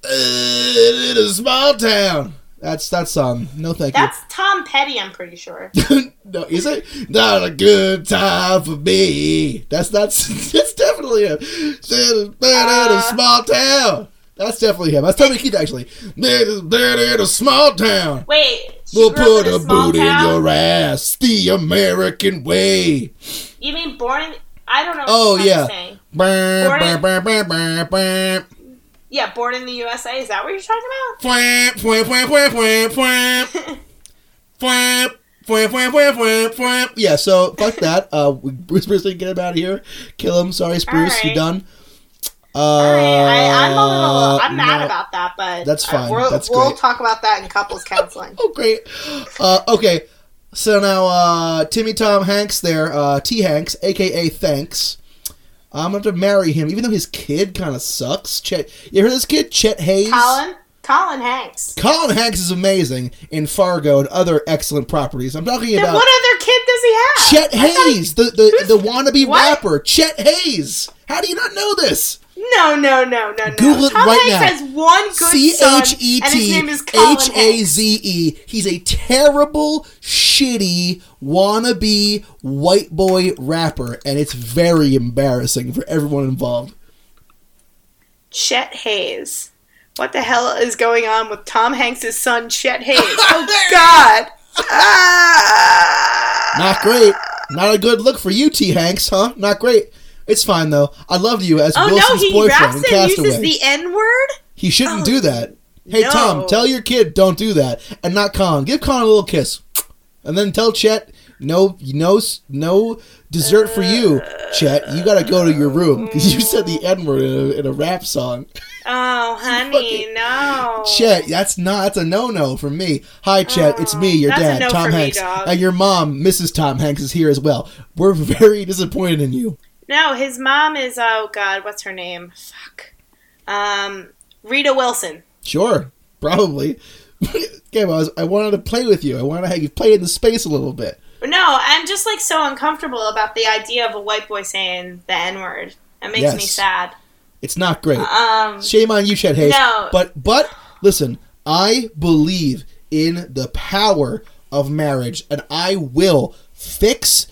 uh, in a small town that's that song no thank you. That's Tom Petty, I'm pretty sure. no is it not a good time for me that's that's that's definitely a in a Uh. small town that's definitely him. That's Toby Keith, actually. Man, in a small town. Wait, We'll put a a boot in your ass the American way. You mean born in... I don't know what Oh, yeah. Born brr, in- brr, brr, brr, brr. Yeah, born in the USA. Is that what you're talking about? Yeah, so fuck that. Uh, we- Bruce Springsteen, get him out of here. Kill him. Sorry, Spruce, you Alright. done. Uh, Alright, I, I'm a little... I'm mad no. about that, but... That's uh, fine. we'll, That's we'll great. talk about that in couples counseling. Oh, great. Uh, okay, so now uh, Timmy Tom Hanks there, uh, T Hanks, aka Thanks. I'm going to marry him, even though his kid kind of sucks. Chet, you heard this kid, Chet Haze? Colin? Colin Hanks. Colin Hanks is amazing in Fargo and other excellent properties. I'm talking Then about what other kid does he have? Chet Haze, the the, the wannabe What? rapper. Chet Haze. How do you not know this? No, no, no, no, no. Google it Tom right Hanks now. has one good C son, and his name is Colin H A Hanks. He's a terrible, shitty, wannabe white boy rapper, and it's very embarrassing for everyone involved. Chet Haze. What the hell is going on with Tom Hanks' son, Chet Haze? Oh, God. Ah. Not great. Not a good look for you, T. Hanks, huh? Not great. It's fine though. I loved you as Oh Wilson's no, he boyfriend raps in and Castaway. uses the N word. he shouldn't Oh, do that. Hey no. Tom, tell your kid don't do that, and not Colin. Give Colin a little kiss, and then tell Chet no, no, no dessert for you, uh, Chet. You gotta go to your room because you said the N word in, a- in a rap song. Oh, honey, no. Chet, that's not that's a no no for me. Hi, Chet, it's me, your dad, no Tom me, Hanks, dog. and your mom, Mrs. Tom Hanks, is here as well. We're very disappointed in you. No, his mom is oh god, what's her name? Fuck. Um, Rita Wilson. Sure, probably. okay, well, I, was, I wanted to play with you. I wanted to have you play in the space a little bit. No, I'm just like so uncomfortable about the idea of a white boy saying the N word. It makes me sad. It's not great. Um, Shame on you, Chet Haze. No. But but listen, I believe in the power of marriage, and I will fix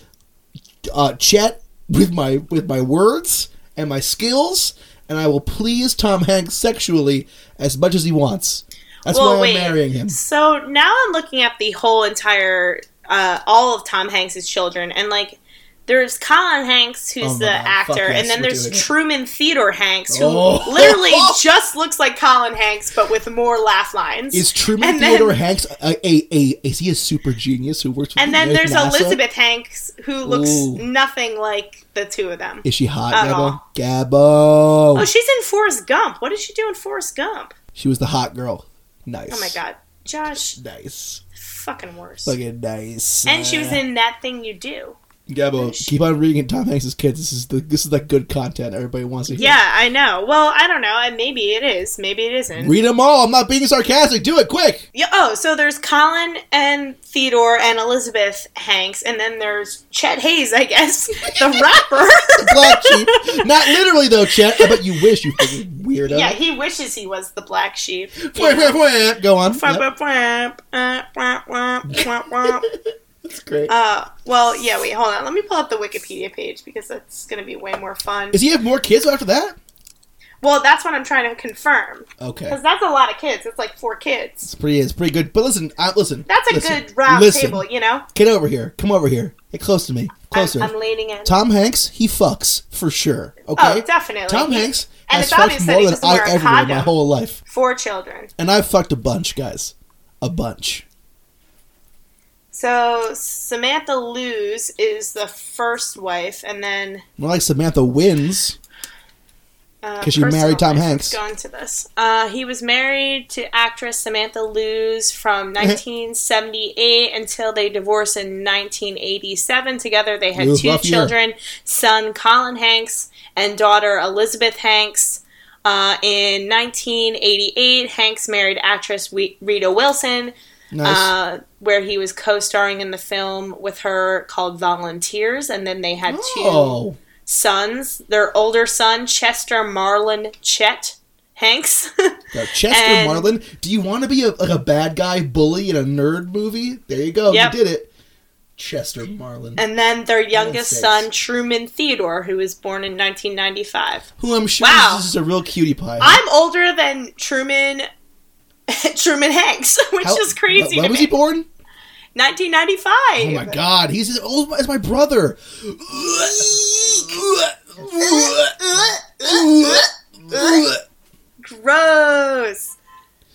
uh, Chet with my with my words and my skills, and I will please Tom Hanks sexually as much as he wants. That's Well, why wait. I'm marrying him. So now I'm looking at the whole entire, uh, all of Tom Hanks's children, and like, there's Colin Hanks, who's Oh the God, actor, fuck yes, and then there's it. Truman Theodore Hanks, who Oh. literally just looks like Colin Hanks, but with more laugh lines. Is Truman And then- Theodore Hanks a, a, a is he a super genius who works with and then there's NASA? Elizabeth Hanks, who looks Ooh. nothing like the two of them. Is she hot, Gabo? Gabo. Oh, she's in Forrest Gump. What did she do in Forrest Gump? she was the hot girl. Nice. Oh my god, Josh, Nice. fucking worse. Fucking nice. And she was in that thing you do. Gabo, keep on reading Tom Hanks' kids. This is the this is like good content everybody wants to hear. Yeah, I know. Well, I don't know. and Maybe it is. Maybe it isn't. Read them all. I'm not being sarcastic. Do it quick. Yeah, oh, so there's Colin and Theodore and Elizabeth Hanks, and then there's Chet Haze, I guess, the rapper. Black sheep. not literally though, Chet. I bet you wish you fucking weirdo. yeah, he wishes he was the black sheep. Go on. Yep, That's great. Uh, well, yeah. Wait, hold on. Let me pull up the Wikipedia page because that's gonna be way more fun. Does he have more kids after that? Well, that's what I'm trying to confirm Okay. because that's a lot of kids. It's like four kids. It's pretty. It's pretty good. But listen, listen. That's a listen, good round listen. table, you know. Get over here. Come over here. Get close to me. Closer. I'm, I'm leaning in. Tom Hanks, he fucks for sure. Okay. Oh, definitely. Tom Hanks and has it's fucked more than I ever in my whole life, Four children. and I've fucked a bunch, guys, a bunch. So Samantha Lewes is the first wife, and then More like Samantha wins. uh, 'Cause she married Tom. Hanks. Let's go into this. Uh, he was married to actress Samantha Lewes from 1978 until they divorced in 1987. Together, they had two rough year. children: son Colin Hanks and daughter Elizabeth Hanks. Uh, in 1988, Hanks married actress We- Rita Wilson, Nice. uh, where he was co-starring in the film with her called Volunteers, and then they had two sons. Their older son, Chester Marlon Chet Hanks, Got Chester and- Marlin. Do you want to be a, like a bad guy bully in a nerd movie? There you go. Yep. You did it. Chester Marlin, and then their youngest son, Truman Theodore, who was born in 1995. who I'm sure Wow. is just a real cutie pie. I'm older than Truman. Truman Hanks, which How- is crazy. When to was he born? 1995. Oh my god, he's as old as my brother. Gross.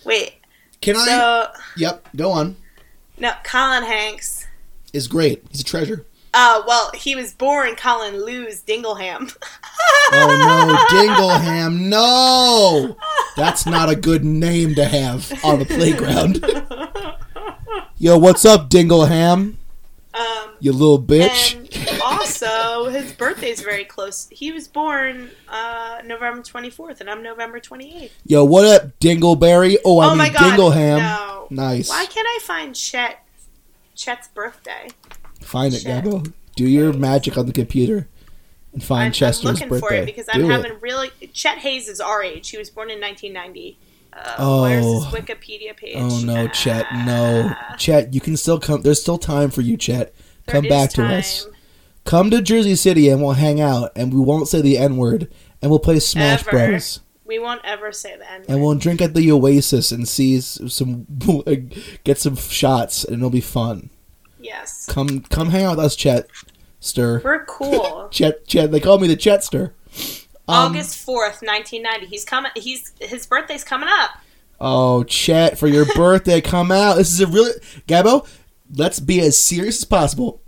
Wait. Can I? So Yep, go on. no, Colin Hanks. Is great. He's a treasure. Uh, well, he was born Colin Lewis Dingleham. Oh no, Dingleham, no! That's not a good name to have on the playground. Yo, what's up, Dingleham? Um, You little bitch. also, his birthday's very close. He was born uh, November 24th, and I'm November 28th. Yo, what up, Dingleberry? Oh, I oh mean my god. Dingleham. No. Nice. Why can't I find Chet? Chet's birthday. Find it. Gabo. Do your magic on the computer and find I'm, Chester's I'm looking birthday. for it because I'm Do having it. really. Chet Haze is our age. He was born in 1990. Uh, Oh. Where's his Wikipedia page? Oh no, Chet, no. Ah, Chet, you can still come. There's still time for you, Chet. there Come back to us. Come to Jersey City and we'll hang out and we won't say the N word and we'll play Smash Ever. Bros. We won't ever say the N word. And we'll drink at the Oasis and see some get some shots and it'll be fun. Yes. Come come hang out with us, Chet. Stir. We're cool. Chet, Chet. They call me the Chetster. Um, August fourth, nineteen ninety. He's coming. He's his birthday's coming up. Oh, Chet, for your birthday, come out. This is a really Gabo. Let's be as serious as possible.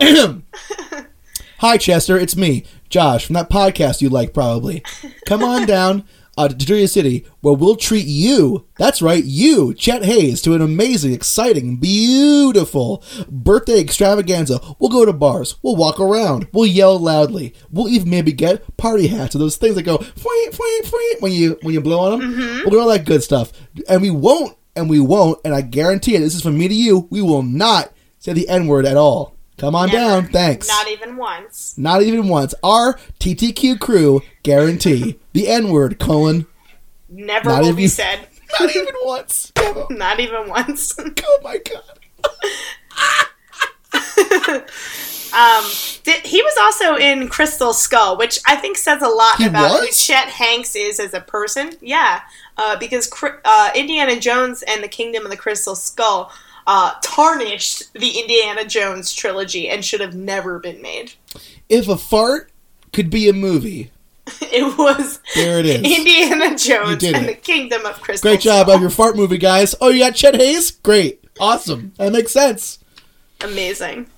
Hi, Chester. It's me, Josh, from that podcast you like, probably. Come on down uh, to Detroit City, where we'll treat you. That's right, you, Chet Haze, to an amazing, exciting, beautiful birthday extravaganza. We'll go to bars. We'll walk around. We'll yell loudly. We'll even maybe get party hats or those things that go fwee, fwee, fwee, when you when you blow on them. We'll do all that good stuff, and we won't, and we won't, and I guarantee it. This is from me to you. We will not say the N word at all. Come on Never. down. Thanks. Not even once. Not even once. Our TTQ crew guarantee the N word, colon. Never Not will even- be said. Not even once. Not even once. Oh my god. Um, he was also in Crystal Skull, which I think says a lot He about who? Chet Hanks is as a person. Yeah, uh, because uh, Indiana Jones and the Kingdom of the Crystal Skull uh, tarnished the Indiana Jones trilogy and should have never been made. If a fart could be a movie, It was there it is. Indiana Jones and it. the Kingdom of Crystal Great job on your fart movie, guys. Oh, you got Chet Haze? Great. Awesome. That makes sense. Amazing.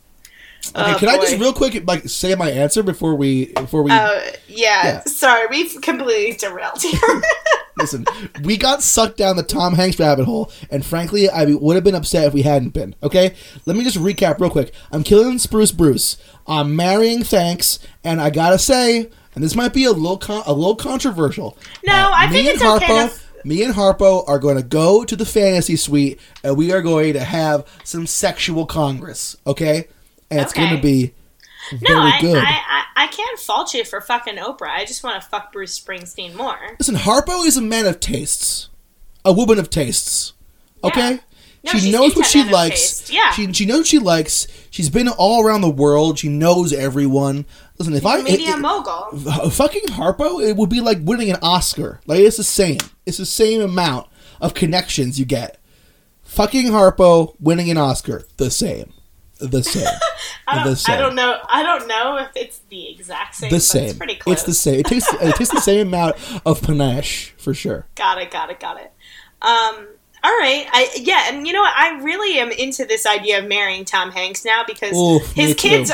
Okay, Oh, can I just real quick like say my answer before we before we Uh, yeah, Yeah. sorry, we've completely derailed here. Listen, we got sucked down the Tom Hanks rabbit hole, and frankly, I would have been upset if we hadn't been. Okay, let me just recap real quick. I'm killing Spruce Bruce. I'm marrying Thanks, and I gotta say, and this might be a little con- a little controversial. No, uh, I think it's okay Harpo, to- Me and Harpo are going to go to the fantasy suite, and we are going to have some sexual congress. Okay, and it's gonna be no, I, good. I, I, I can't fault you for fucking Oprah. I just want to fuck Bruce Springsteen more. Listen, Harpo is a man of tastes, a woman of tastes. Okay, Yeah. No, she knows what she likes. Yeah. she she knows what she likes. She's been all around the world. She knows everyone. Listen, if I Media it- mogul. fucking Harpo, it would be like winning an Oscar. Like it's the same. It's the same amount of connections you get. Fucking Harpo winning an Oscar, the same, the same, I the don't, same. I don't know. I don't know if it's the exact same. the but same. It's pretty close. It's the same. It tastes. it takes the same amount of panache for sure. Got it. Got it. Got it. Um. All right. I yeah, and you know what? I really am into this idea of marrying Tom Hanks now because me his too.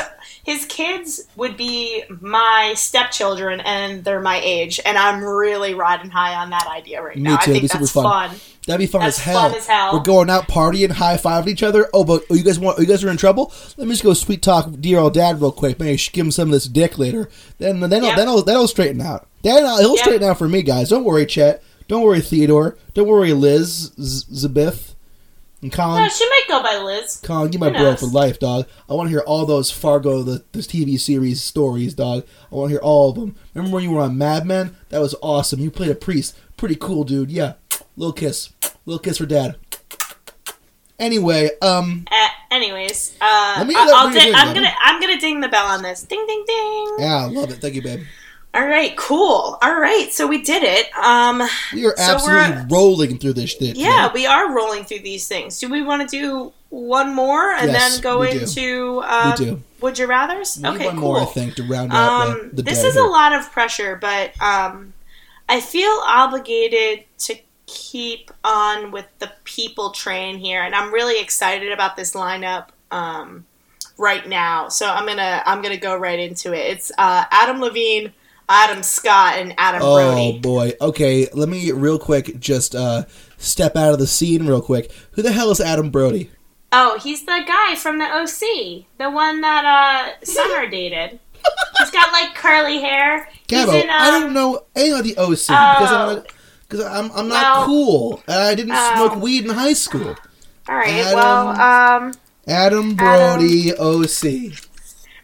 His kids would be my stepchildren, and they're my age, and I'm really riding high on that idea right Me now. too. I think that's fun. fun. That'd be fun That's as hell. fun as hell. We're going out partying, high fiving each other. Oh, but oh, you guys want? You guys are in trouble. Let me just go sweet talk dear old dad real quick. Maybe give him some of this dick later. Then then Yep. then he'll, that'll straighten out. Then uh, he'll Yep. straighten out for me, guys. Don't worry, Chet. Don't worry, Theodore. Don't worry, Liz Z- Zabith and Colin. No, she might go by Liz. Colin, you my bro for life, dog. I want to hear all those Fargo, the, the TV series stories, dog. I want to hear all of them. Remember when you were on Mad Men? That was awesome. You played a priest. Pretty cool, dude. Yeah. Little kiss. Little kiss for dad. Anyway, um, Uh, anyways, uh, I'll bring it di- in, I'm gonna I'm gonna ding the bell on this. Ding ding ding. yeah, I love it. Thank you, babe. All right, cool. All right, so we did it. Um, We are absolutely we're- rolling through this shit. yeah, we are rolling through these things. Do we want to do one more and Yes, then go into um, We do. Would you rather's? We okay, one cool. more, I think, to round out Um, the, the this is here. a lot of pressure, but um, I feel obligated to keep on with the people train here, and I'm really excited about this lineup um, right now. So I'm gonna I'm gonna go right into it. It's uh, Adam Levine, Adam Scott, and Adam Oh Brody. Oh boy. Okay, let me real quick just uh, step out of the scene real quick. Who the hell is Adam Brody? Oh, he's the guy from the OC, the one that uh, Summer dated. He's got like curly hair. Gabo, he's in, um, I don't know any of the OC because I'm Oh. because I'm, I'm not Well, cool and I didn't oh. smoke weed in high school. All right. Adam- well, um. Adam Brody, OC.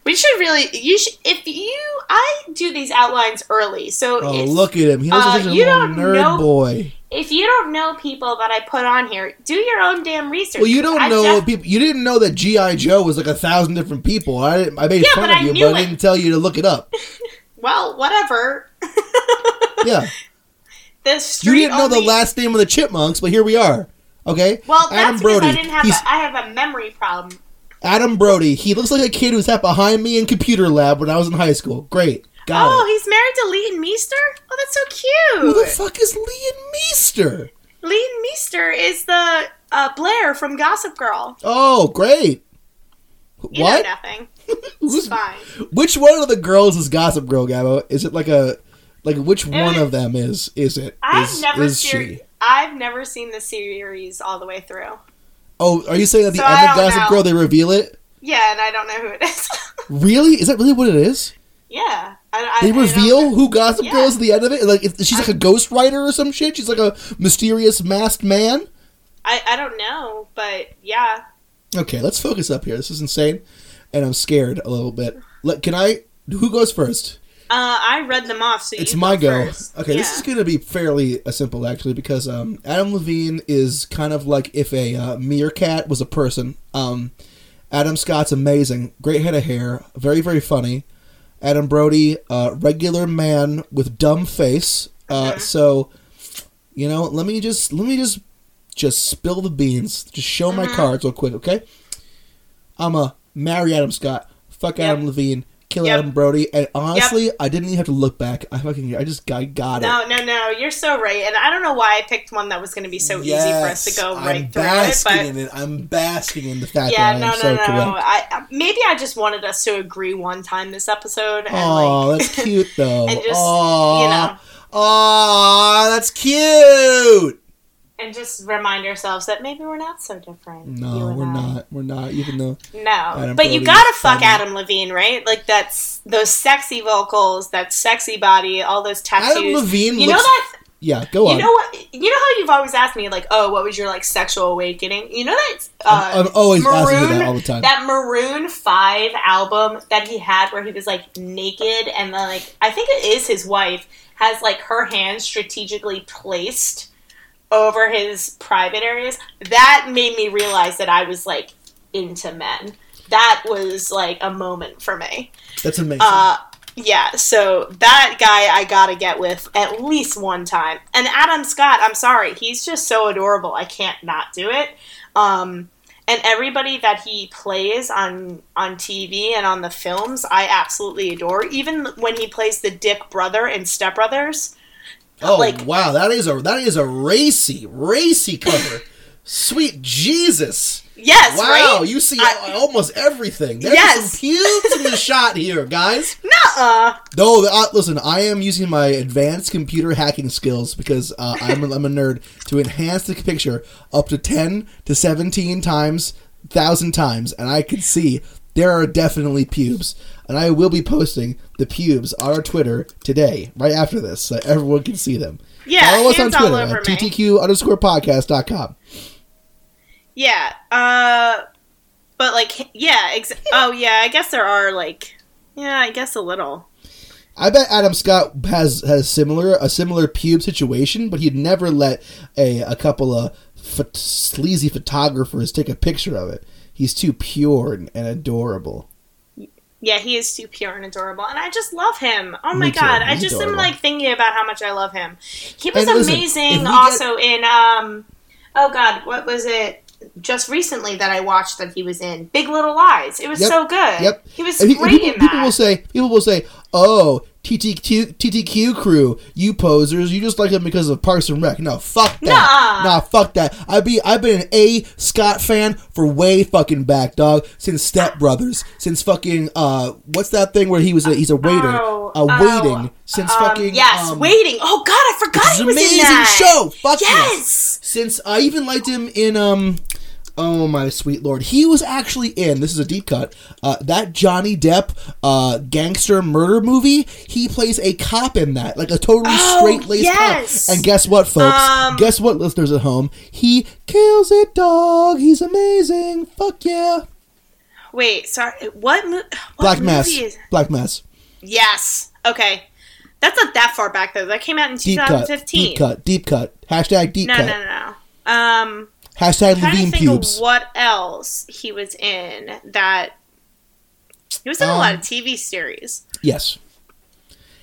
We should really. You should. If you, I do these outlines early. So Oh, if, look at him. He looks uh, like a you don't nerd know- boy. if you don't know people that I put on here, do your own damn research. Well, you don't I know def- people. You didn't know that GI Joe was like a thousand different people. I didn't, I made Yeah, fun of I you, but I didn't tell you to look it up. well, whatever. Yeah, the you didn't know the last name of the Chipmunks, but here we are. Okay, Well, that's Adam because Brody. I didn't have. He's- A, I have a memory problem. Adam Brody. He looks like a kid who sat behind me in computer lab when I was in high school. Great. Got oh, it. he's married to Leighton Meester? Oh, that's so cute. Who the fuck is Leon Meester? Leighton Meester is the uh, Blair from Gossip Girl. Oh, great. You what? nothing. Who's, fine. which one of the girls is Gossip Girl, Gabo? Is it like a like which one Uh, of them is is it? I've Is- never is? I've never seen the series all the way through. Oh, are you saying at the So end of Gossip know. Girl they reveal it? Yeah, and I don't know who it is. Really? Is that really what it is? yeah, I, I, They reveal who Gossip Yeah. Girl is at the end of it. Like if she's like a ghostwriter or some shit. She's like a mysterious masked man. I, I don't know, but yeah. Okay, let's focus up here. This is insane, and I'm scared a little bit. Let, can I? Who goes first? Uh, I read them off, so It's my go. first. Okay, this is going to be fairly uh, simple actually because um, Adam Levine is kind of like if a uh, meerkat was a person. Um, Adam Scott's amazing, great head of hair, very very funny. Adam Brody, uh, regular man with dumb face. Uh, Mhm. So, you know, let me just let me just just spill the beans. Just show my Mhm. cards real quick, okay? I'm a marry Adam Scott, fuck Yep. Adam Levine, kill Yep. Adam Brody, and honestly, I didn't even have to look back. I fucking I just I got it. No, no, no. You're so right, and I don't know why I picked one that was going to be so easy for us to go Yes, right I'm through it. basking But in it. I'm basking in the fact yeah, that no, I'm no, so no. correct. I maybe I just wanted us to agree one time this episode, Oh, like, that's cute though. and just Aw. you know, Aw, that's cute. And just remind ourselves that maybe we're not so different. No, we're I. not. We're not. Even though No, Adam but you gotta fuck. Adam Levine, right? Like that's those sexy vocals, that sexy body, all those tattoos. Adam Levine you looks. know that yeah, go on. You know what? You know how you've always asked me, like, oh, what was your like sexual awakening? You know that uh, I'm, I'm always Maroon- that all the time. that Maroon Five album that he had, where he was like naked, and then like I think it is his wife has like her hands strategically placed over his private areas. That made me realize that I was like into men. That was like a moment for me. That's amazing. Uh, yeah, so that guy I gotta get with at least one time. And Adam Scott, I'm sorry, he's just so adorable. I can't not do it. Um, and everybody that he plays on on TV and on the films, I absolutely adore. Even when he plays the dick brother in Step Brothers. Oh like- wow, that is a that is a racy racy cover. Sweet Jesus! Yes, Wow, right? you see I- almost everything. There's Yes. some pubes in the shot here, guys. Nuh-uh. No, uh, listen, I am using my advanced computer hacking skills because uh, I'm, a, I'm a nerd to enhance the picture up to 10 to 17 times, 1,000 times, and I can see there are definitely pubes. And I will be posting the pubes on our Twitter today, right after this, so everyone can see them. Yeah, Follow us on Twitter at me. ttq underscore podcast.com. Yeah. Uh, but like, yeah. Ex- oh, yeah. I guess there are like, yeah. I guess a little. I bet Adam Scott has has similar a similar pube situation, but he'd never let a a couple of ph- sleazy photographers take a picture of it. He's too pure and, and adorable. Yeah, he is too pure and adorable, and I just love him. Oh my Me too. god, I He's just am like thinking about how much I love him. He was listen, amazing. get- also in um, oh god, what was it? Just recently that I watched that he was in Big Little Lies. It was Yep, so good. yep. He was And he- great people, in people will say people will say, "Oh, TTQ TTQ crew, you posers, you just like him because of Parks and Rec." No, fuck that. Nuh-uh. Nah, fuck that. I be I've been an A Scott fan for way fucking back, dog. Since Step Brothers, since fucking uh, what's that thing where he was a, he's a waiter, Oh, uh, oh, waiting since um, fucking yes, um, waiting. Oh god, I forgot he was amazing in that. show. Fuck yes. Yes. Since I even liked him in um oh my sweet lord. He was actually in this is a deep cut. Uh that Johnny Depp uh gangster murder movie. He plays a cop in that. Like a totally Oh, straight laced yes. cop. And guess what folks? Um, guess what listeners at home? He kills it dog. He's amazing. Fuck yeah. Wait, sorry. What, mo- what Black Mass. is? Black Mass. Yes. Okay. That's not that far back though. That came out in Deep cut. 2015. Deep cut. Deep cut. Hashtag deep No, cut. no, no, no. Um, Hashtag I'm trying to Levine think pubes. what else he was in that. He was in a lot Um, of TV series Yes.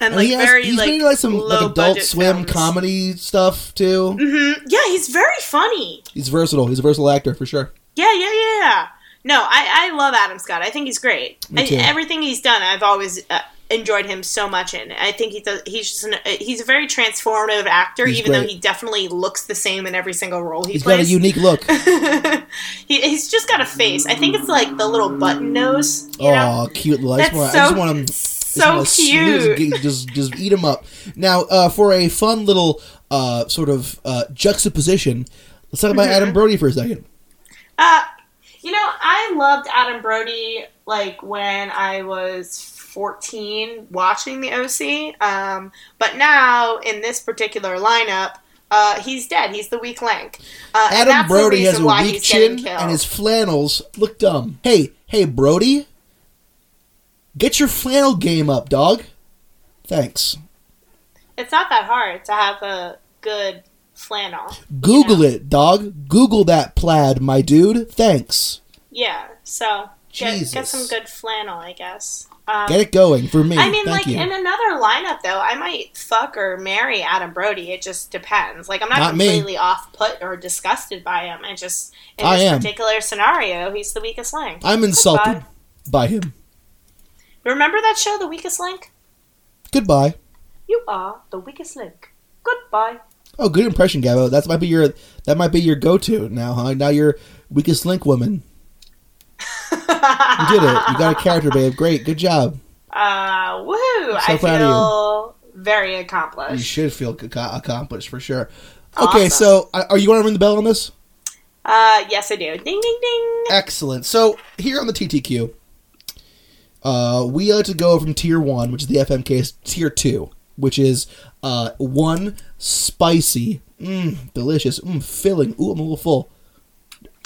and And like he has, very he's like, been in like some like adult swim films. comedy stuff too. hmm Yeah, he's very funny. He's versatile. He's a versatile actor for sure. Yeah, yeah, yeah. No, I, I love Adam Scott. I think he's great. Me I, too. everything he's done, I've always uh, enjoyed him so much in. I think he's a, he's just an, he's a very transformative actor, He's even though he definitely looks the same in every single role he He's got a unique look. he, he's just got a face. I think it's like the little button nose. You know? Oh, cute little. I just That's want. so, I just want him. so cute. Just, just, just eat him up. Now, uh, for a fun little uh, sort of uh, juxtaposition, let's talk about Mm-hmm. Adam Brody for a second. Uh, you know, I loved Adam Brody like when I was 14 watching the OC. Um, but now in this particular lineup, uh, he's dead. He's the weak link. Uh, Adam Brody has a weak chin, and his flannels look dumb. Hey, hey, Brody, get your flannel game up, dog. Thanks. It's not that hard to have a good flannel. Google it, dog. Google that plaid, my dude. Thanks. Yeah, so get, get some good flannel, I guess. Um, Get it going for me. I mean, Thank like you. in another lineup, though, I might fuck or marry Adam Brody. It just depends. Like, I'm not, Not me. completely off put or disgusted by him. I just, in I this am. particular scenario, he's the weakest link. I'm insulted Goodbye. by him. Remember that show, The Weakest Link? Goodbye. You are the weakest link. Goodbye. Oh, good impression, Gabo. That might be your that might be your go-to now, huh? Now you're weakest link woman. You did it. You got a character, babe. Great, good job. Uh, woohoo! So I feel very accomplished. You should feel ac- accomplished for sure. Okay, Awesome. so uh, are you want to ring the bell on this? Uh, yes, I do. Ding, ding, ding. Excellent. So here on the TTQ, uh, we like to go from tier one, which is the FMK, tier two, which is uh, one spicy, mm, delicious, mm, filling. Ooh, I'm a little full.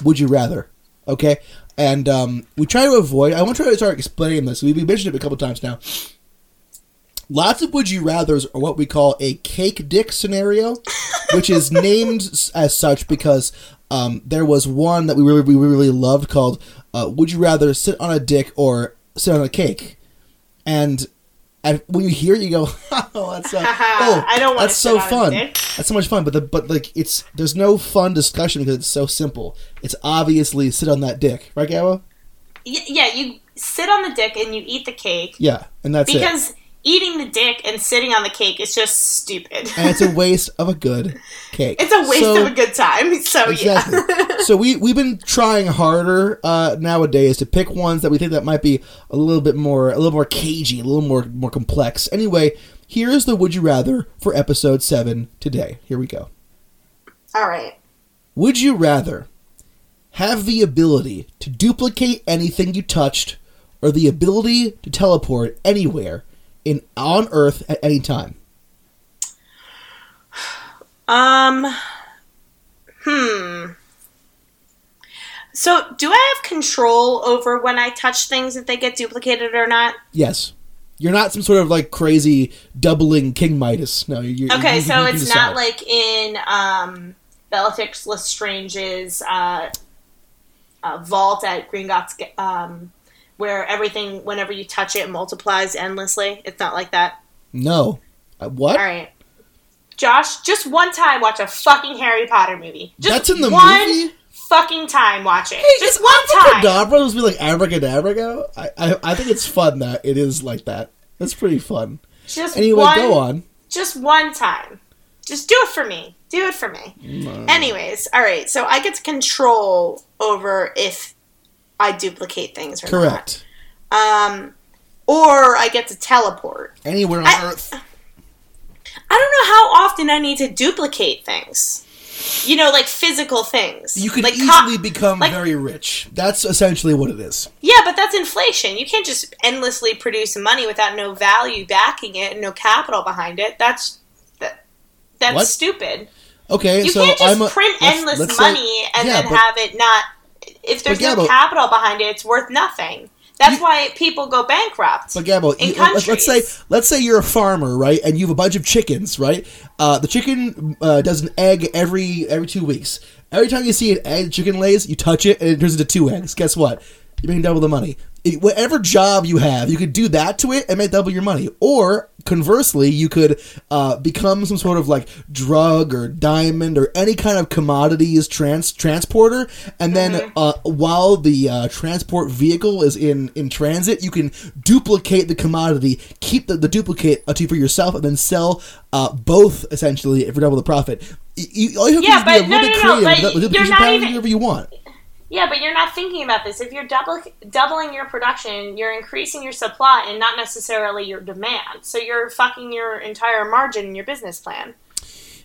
Would you rather? Okay, and um, we try to avoid. I want to try to start explaining this. We've mentioned it a couple times now. Lots of would you rather's are what we call a cake dick scenario, which is named as such because um, there was one that we really we really loved called uh, "Would you rather sit on a dick or sit on a cake?" And and when you hear it, you go, "Oh, that's uh, oh, I don't that's so sit on a fun. That's so much fun." But the but like it's there's no fun discussion because it's so simple. It's obviously sit on that dick, right, Gabo? Y- yeah, you sit on the dick and you eat the cake Yeah, and that's it. Eating the dick and sitting on the cake is just stupid. And it's a waste of a good cake. It's a waste So- of a good time. So Exactly. yeah. so we we've been trying harder uh, nowadays to pick ones that we think that might be a little bit more a little more cagey, a little more more complex. Anyway, here is the would you rather for episode 7 today. Here we go. All right. Would you rather have the ability to duplicate anything you touched or the ability to teleport anywhere in on earth at any time? Um. Hmm. So, do I have control over when I touch things if they get duplicated or not? Yes. You're not some sort of like crazy doubling King Midas. No, you're Okay, you- so you it's not like in um, Bellatrix Lestrange's uh, uh, vault at Gringotts, um, where everything, whenever you touch it, multiplies endlessly. It's not like that. No. Uh, what? All right, Josh, just one time watch a fucking Harry Potter movie. Just That's in the one movie? fucking time watch it. Hey, just one time. Abracadabra was be like abracadabra go? I, I I think it's fun that it is like that. That's pretty fun. Just Anyway, one, go on. Just one time. Just do it for me. Do it for me. Anyways, all right. So I get to control over if I duplicate things or Correct. not. Um, or I get to teleport. Anywhere on I- Earth. I don't know how often I need to duplicate things. You know, like physical things. You could like co- easily become like- very rich. That's essentially what it is. Yeah, but that's inflation. You can't just endlessly produce money without no value backing it and no capital behind it. That's that, that's What? stupid. Okay, You so can't just I'm a, print let's- endless let's say- money and yeah, then but- have it not. If there's yeah, no capital behind it, it's worth nothing. That's You- why people go bankrupt. But Gabo, in you- let's, let's say let's say you're a farmer, right? And you have a bunch of chickens, right? Uh, the chicken uh, does an egg every every two weeks. Every time you see an egg the chicken lays, you touch it and it turns into two eggs. Guess what? You're making double the money. It- whatever job you have, you could do that to it and make double your money. Or conversely, you could uh, become some sort of like drug or diamond or any kind of commodities trans- transporter, and then uh, while the uh, transport vehicle is in in transit, you can duplicate the commodity, keep the, the duplicate uh, to for yourself, and then sell uh, both essentially for double the profit. You, all you have Yeah, to do is be but a no, little bit no, no, creative but with the you're not even- whatever you want. Yeah, but you're not thinking about this. If you're double, doubling your production, you're increasing your supply and not necessarily your demand. So you're fucking your entire margin in your business plan.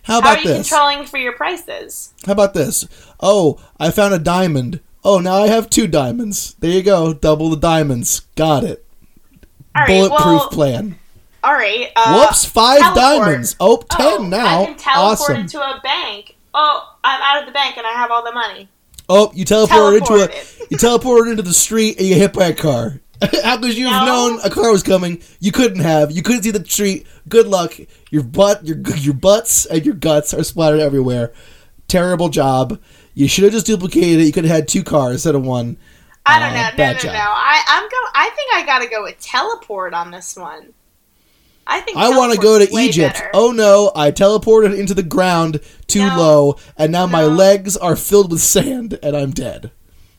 How about How are you this? controlling for your prices? How about this? Oh, I found a diamond. Oh, now I have two diamonds. There you go. Double the diamonds. Got it. All right, Bulletproof well, plan. all right. Uh, Whoops, five teleport. diamonds. Oh, ten Oh, now. I can teleport awesome. into a bank. Oh, I'm out of the bank and I have all the money. Oh, you teleported into a Teleported. you teleported into the street and you hit by a car. How could you have No. known a car was coming? You couldn't have. You couldn't see the street. Good luck. Your butt, your your butts, and your guts are splattered everywhere. Terrible job. You should have just duplicated it. You could have had two cars instead of one. I don't Uh, know. No, no, job. no. I, I'm go. I think I got to go with teleport on this one. I think I want to go to Egypt. better. Oh no, I teleported into the ground too No. low, and now my legs are filled with sand, and I'm dead.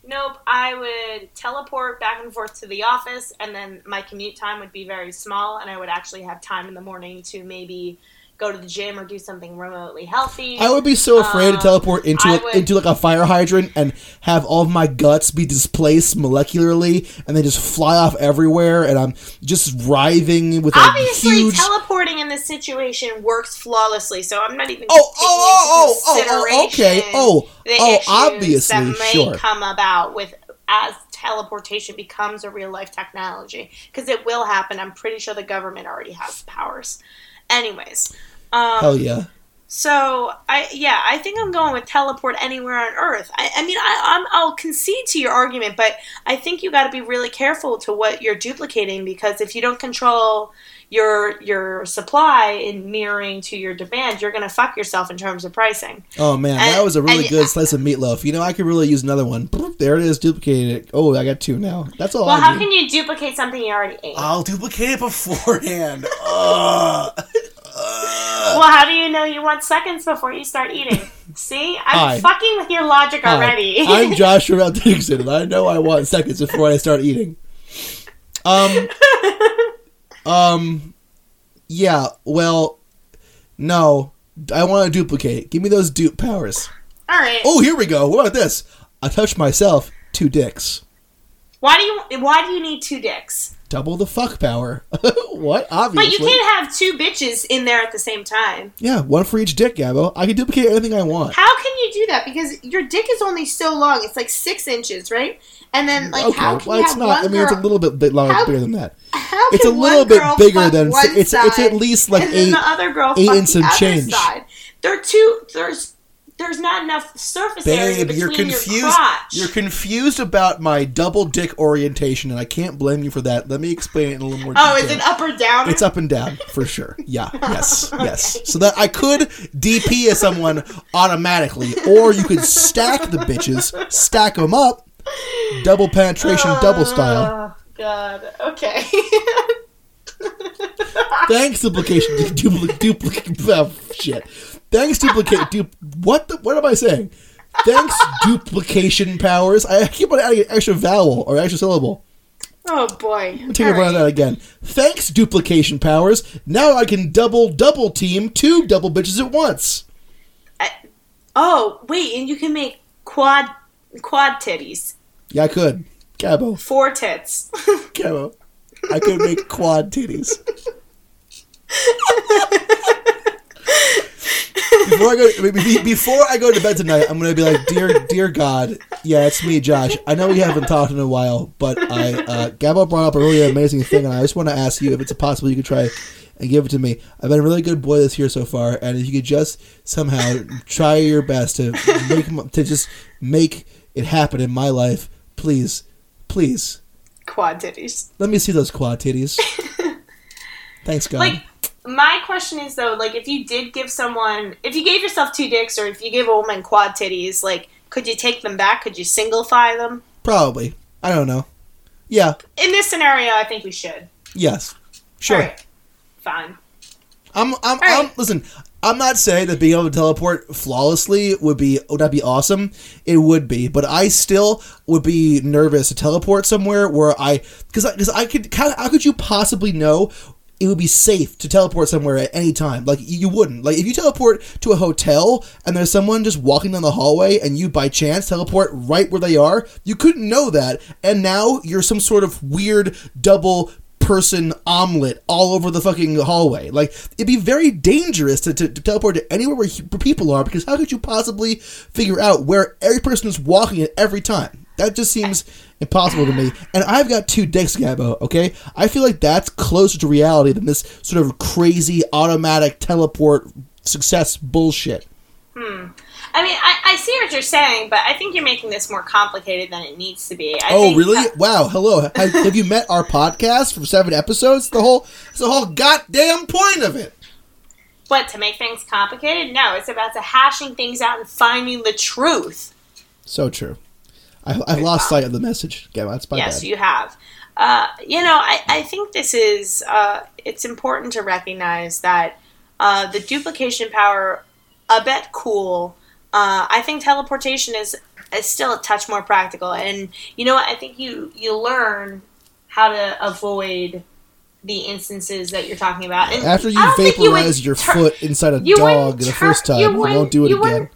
Nope. I would teleport back and forth to the office, and then my commute time would be very small, and I would actually have time in the morning to maybe go to the gym or do something remotely healthy. I would be so afraid to Um, teleport into a, would- into like a fire hydrant and have all of my guts be displaced molecularly, and they just fly off everywhere, and I'm just writhing with a Obviously, huge. teleporting in this situation works flawlessly, so I'm not even Oh, oh, into oh, oh, oh, okay. Oh, oh, obviously, that may sure. come about with as teleportation becomes a real life technology because it will happen. I'm pretty sure the government already has powers. Anyways, um, Hell yeah! so I yeah, I think I'm going with teleport anywhere on Earth. I, I mean, I, I'm, I'll concede to your argument, but I think you got to be really careful to what you're duplicating because if you don't control your your supply in mirroring to your demand, you're gonna fuck yourself in terms of pricing. Oh man, that was a really and- good slice of meatloaf. You know, I could really use another one. There it is, duplicated it. Oh, I got two now. That's all. Well, I how can you duplicate something you already ate? I'll duplicate it beforehand. Ugh. Ugh. well, how do you know you want seconds before you start eating? See, I'm Hi. fucking with your logic Hi, already. I'm Joshua Dixon, and I know I want seconds before I start eating. Um, um, yeah. Well, no, I want to duplicate. Give me those dupe powers. All right. Oh, here we go. What about this? I touched myself. Two dicks. Why do you Why do you need two dicks? Double the fuck power. what? Obviously. But you can't have two bitches in there at the same time. Yeah, one for each dick, Gabo. I can duplicate anything I want. How can you do that? Because your dick is only so long. It's like six inches, right? And then, like, okay, how can well, you it's have not. one I mean, it's a little bit, bit longer, How- bigger than that. How It's a little bit bigger than one it's. It's at least like eight. girl eight and some change. side. There are two. There's there's not enough surface area Babe, between you're confused. your crotch. You're confused about my double dick orientation, and I can't blame you for that. Let me explain it in a little more detail. oh, is it up or down? It's up and down for sure. Yeah. Yes. Yes. So that I could DP as someone automatically, or you could stack the bitches, stack them up, double penetration, double style. Oh God. Okay. Thanks, duplication, duplicate, duplicate, oh, shit. Thanks, duplicate, dup. What the? What am I saying? Thanks, duplication powers. I keep on adding an extra vowel or extra syllable. oh boy. Take a run at that again. Thanks, duplication powers. Now I can double, double team two double bitches at once. Oh wait, and you can make quad quad titties, Yeah, I could. Gabo, four tits. Gabo. I could make quad titties. Before I go, be- before I go to bed tonight, I'm gonna be like, dear, dear God, yeah, it's me, Josh. I know we haven't talked in a while, but I, uh, Gabo brought up a really amazing thing, and I just want to ask you if it's possible you could try and give it to me. I've been a really good boy this year so far, and if you could just somehow try your best to make to just make it happen in my life, please, please, quad titties. let me see those quad titties. Thanks, God. Like my question is though, like if you did give someone, if you gave yourself two dicks, or if you gave a woman quad titties, like could you take them back? Could you singlify them? Probably. I don't know. Yeah. In this scenario, I think we should. Yes. Sure. All right. Fine. I'm. I'm. I'm. Listen. I'm not saying that being able to teleport flawlessly would be would that be awesome. It would be, but I still would be nervous to teleport somewhere where I because because I, could how, how could you possibly know it would be safe to teleport somewhere at any time? Like you, wouldn't. Like if you teleport to a hotel and there's someone just walking down the hallway and you by chance teleport right where they are, you couldn't know that, and now you're some sort of weird double person omelet all over the fucking hallway. Like it'd be very dangerous to, to, to teleport to anywhere where, he- where people are because how could you possibly figure out where every person is walking at every time? That just seems impossible to me. And I've got two dicks, Gabo. Okay, I feel like that's closer to reality than this sort of crazy automatic teleport success bullshit. Hmm. I mean, I, I see what you're saying, but I think you're making this more complicated than it needs to be. I Oh, really? that- Wow. Hello. Have, have you met our podcast from seven episodes? The whole, it's the whole goddamn point of it. what to make things complicated? No, it's about to hashing things out and finding the truth. So true. I, I've lost sight of the message. Yeah, that's my yes, bad. you have. Uh, you know, I, I think this is. Uh, it's important to recognize that uh, the duplication power, a bit cool. Uh, I think teleportation is is still a touch more practical, and you know what? I think you you learn how to avoid the instances that you're talking about. And After you I don't think would vaporize your tur- foot inside a you dog the first time, you you, won't do it you again.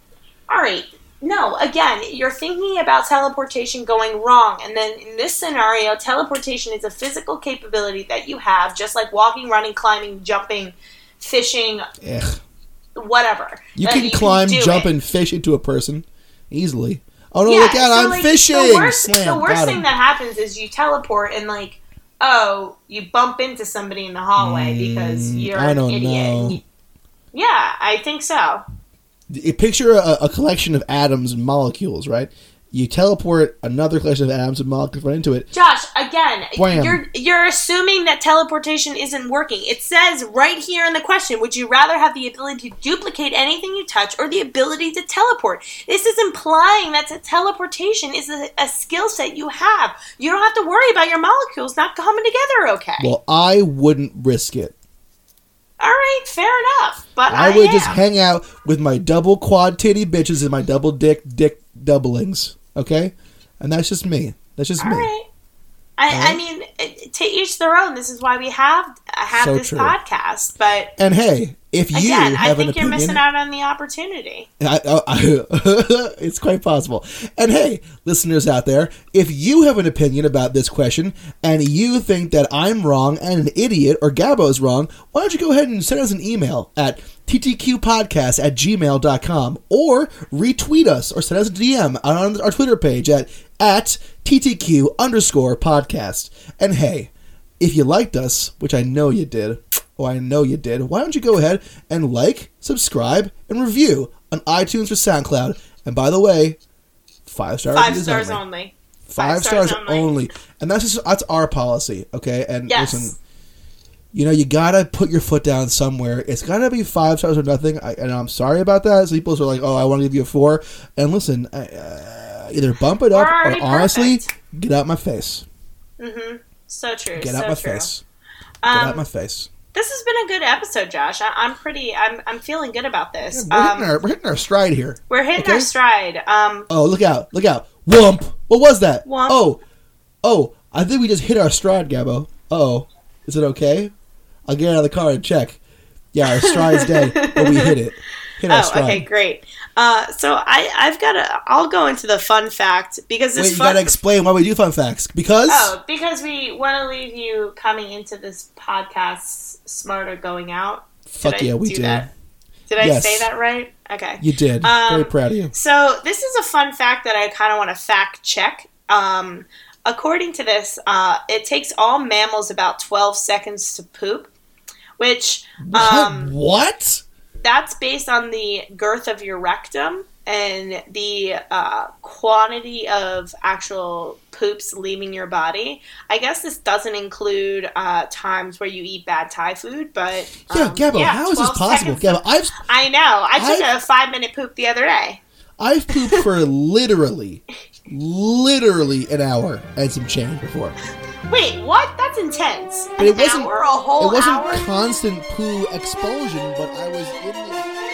all right. No, again, you're thinking about teleportation going wrong. And then in this scenario, teleportation is a physical capability that you have, just like walking, running, climbing, jumping, fishing, Ugh. whatever. You can climb, do jump, it. and fish into a person easily. Oh no! Yeah, look out! so, I'm like, fishing. The worst, Slam. the worst thing that happens is you teleport and like, oh, you bump into somebody in the hallway because Mm, you're I an don't idiot. know. Yeah, I think so. Picture a, a collection of atoms and molecules, right? You teleport another collection of atoms and molecules right into it. Josh, again, Wham. you're you're assuming that teleportation isn't working. It says right here in the question, would you rather have the ability to duplicate anything you touch or the ability to teleport? This is implying that teleportation is a, a skill set you have. You don't have to worry about your molecules not coming together okay. Well, I wouldn't risk it. All right, fair enough. But I, I would am. just hang out with my double quad titty bitches and my double dick dick doublings. Okay, and that's just me. That's just All me. right. I, I mean, to each their own. This is why we have have So this true. podcast. But And hey, if you again, I think you're missing out on the opportunity. I, oh, I, it's quite possible. And hey, listeners out there, if you have an opinion about this question and you think that I'm wrong and an idiot or Gabo's wrong, why don't you go ahead and send us an email at ttqpodcast at gmail.com or retweet us or send us a DM on our Twitter page at, at ttq underscore podcast. And hey, if you liked us, which I know you did, oh, I know you did, why don't you go ahead and like, subscribe, and review on iTunes or SoundCloud? And by the way, five star Five stars only. only. Five, Five stars, stars only. only. and that's just that's our policy, okay? And Yes. listen, you know, you gotta put your foot down somewhere. It's gotta be five stars or nothing. I, and I'm sorry about that. Some people are like, "Oh, I want to give you a four. And listen, uh, either bump it up or honestly, perfect. get out my face. Mm-hmm. So true. Get so out my true. face. Get Um, out my face. this has been a good episode, Josh. I, I'm pretty. I'm. I'm feeling good about this. we're, um, hitting our, we're hitting our stride here. we're hitting okay. our stride. Um, Oh, look out! Look out! Whump! What was that? Whump. Oh, oh! I think we just hit our stride, Gabo. Oh, is it okay? I'll get out of the car and check. Yeah, our stride's dead, but we hit it. Hit our oh, stride. okay, great. Uh, so I, I've got to. I'll go into the fun fact because this Wait, you fun. gotta explain why we do fun facts. Because oh, because we want to leave you coming into this podcast smarter going out. fuck Did I yeah, we do do. That? Did I Yes. say that right? Okay. You did. Um, Very proud of you. So this is a fun fact that I kind of want to fact check. Um, according to this, uh, it takes all mammals about 12 seconds to poop, which um, what? What? That's based on the girth of your rectum and the uh, quantity of actual poops leaving your body. I guess this doesn't include uh, times where you eat bad Thai food, but Yeah, um, Gabo, yeah, how is this possible? Gabo, I've I know. I took I've- a five minute poop the other day. I've pooped for literally literally an hour and some change before. Wait, what? That's intense. But it An wasn't- hour, a whole it wasn't hour. constant poo expulsion, but I was in the.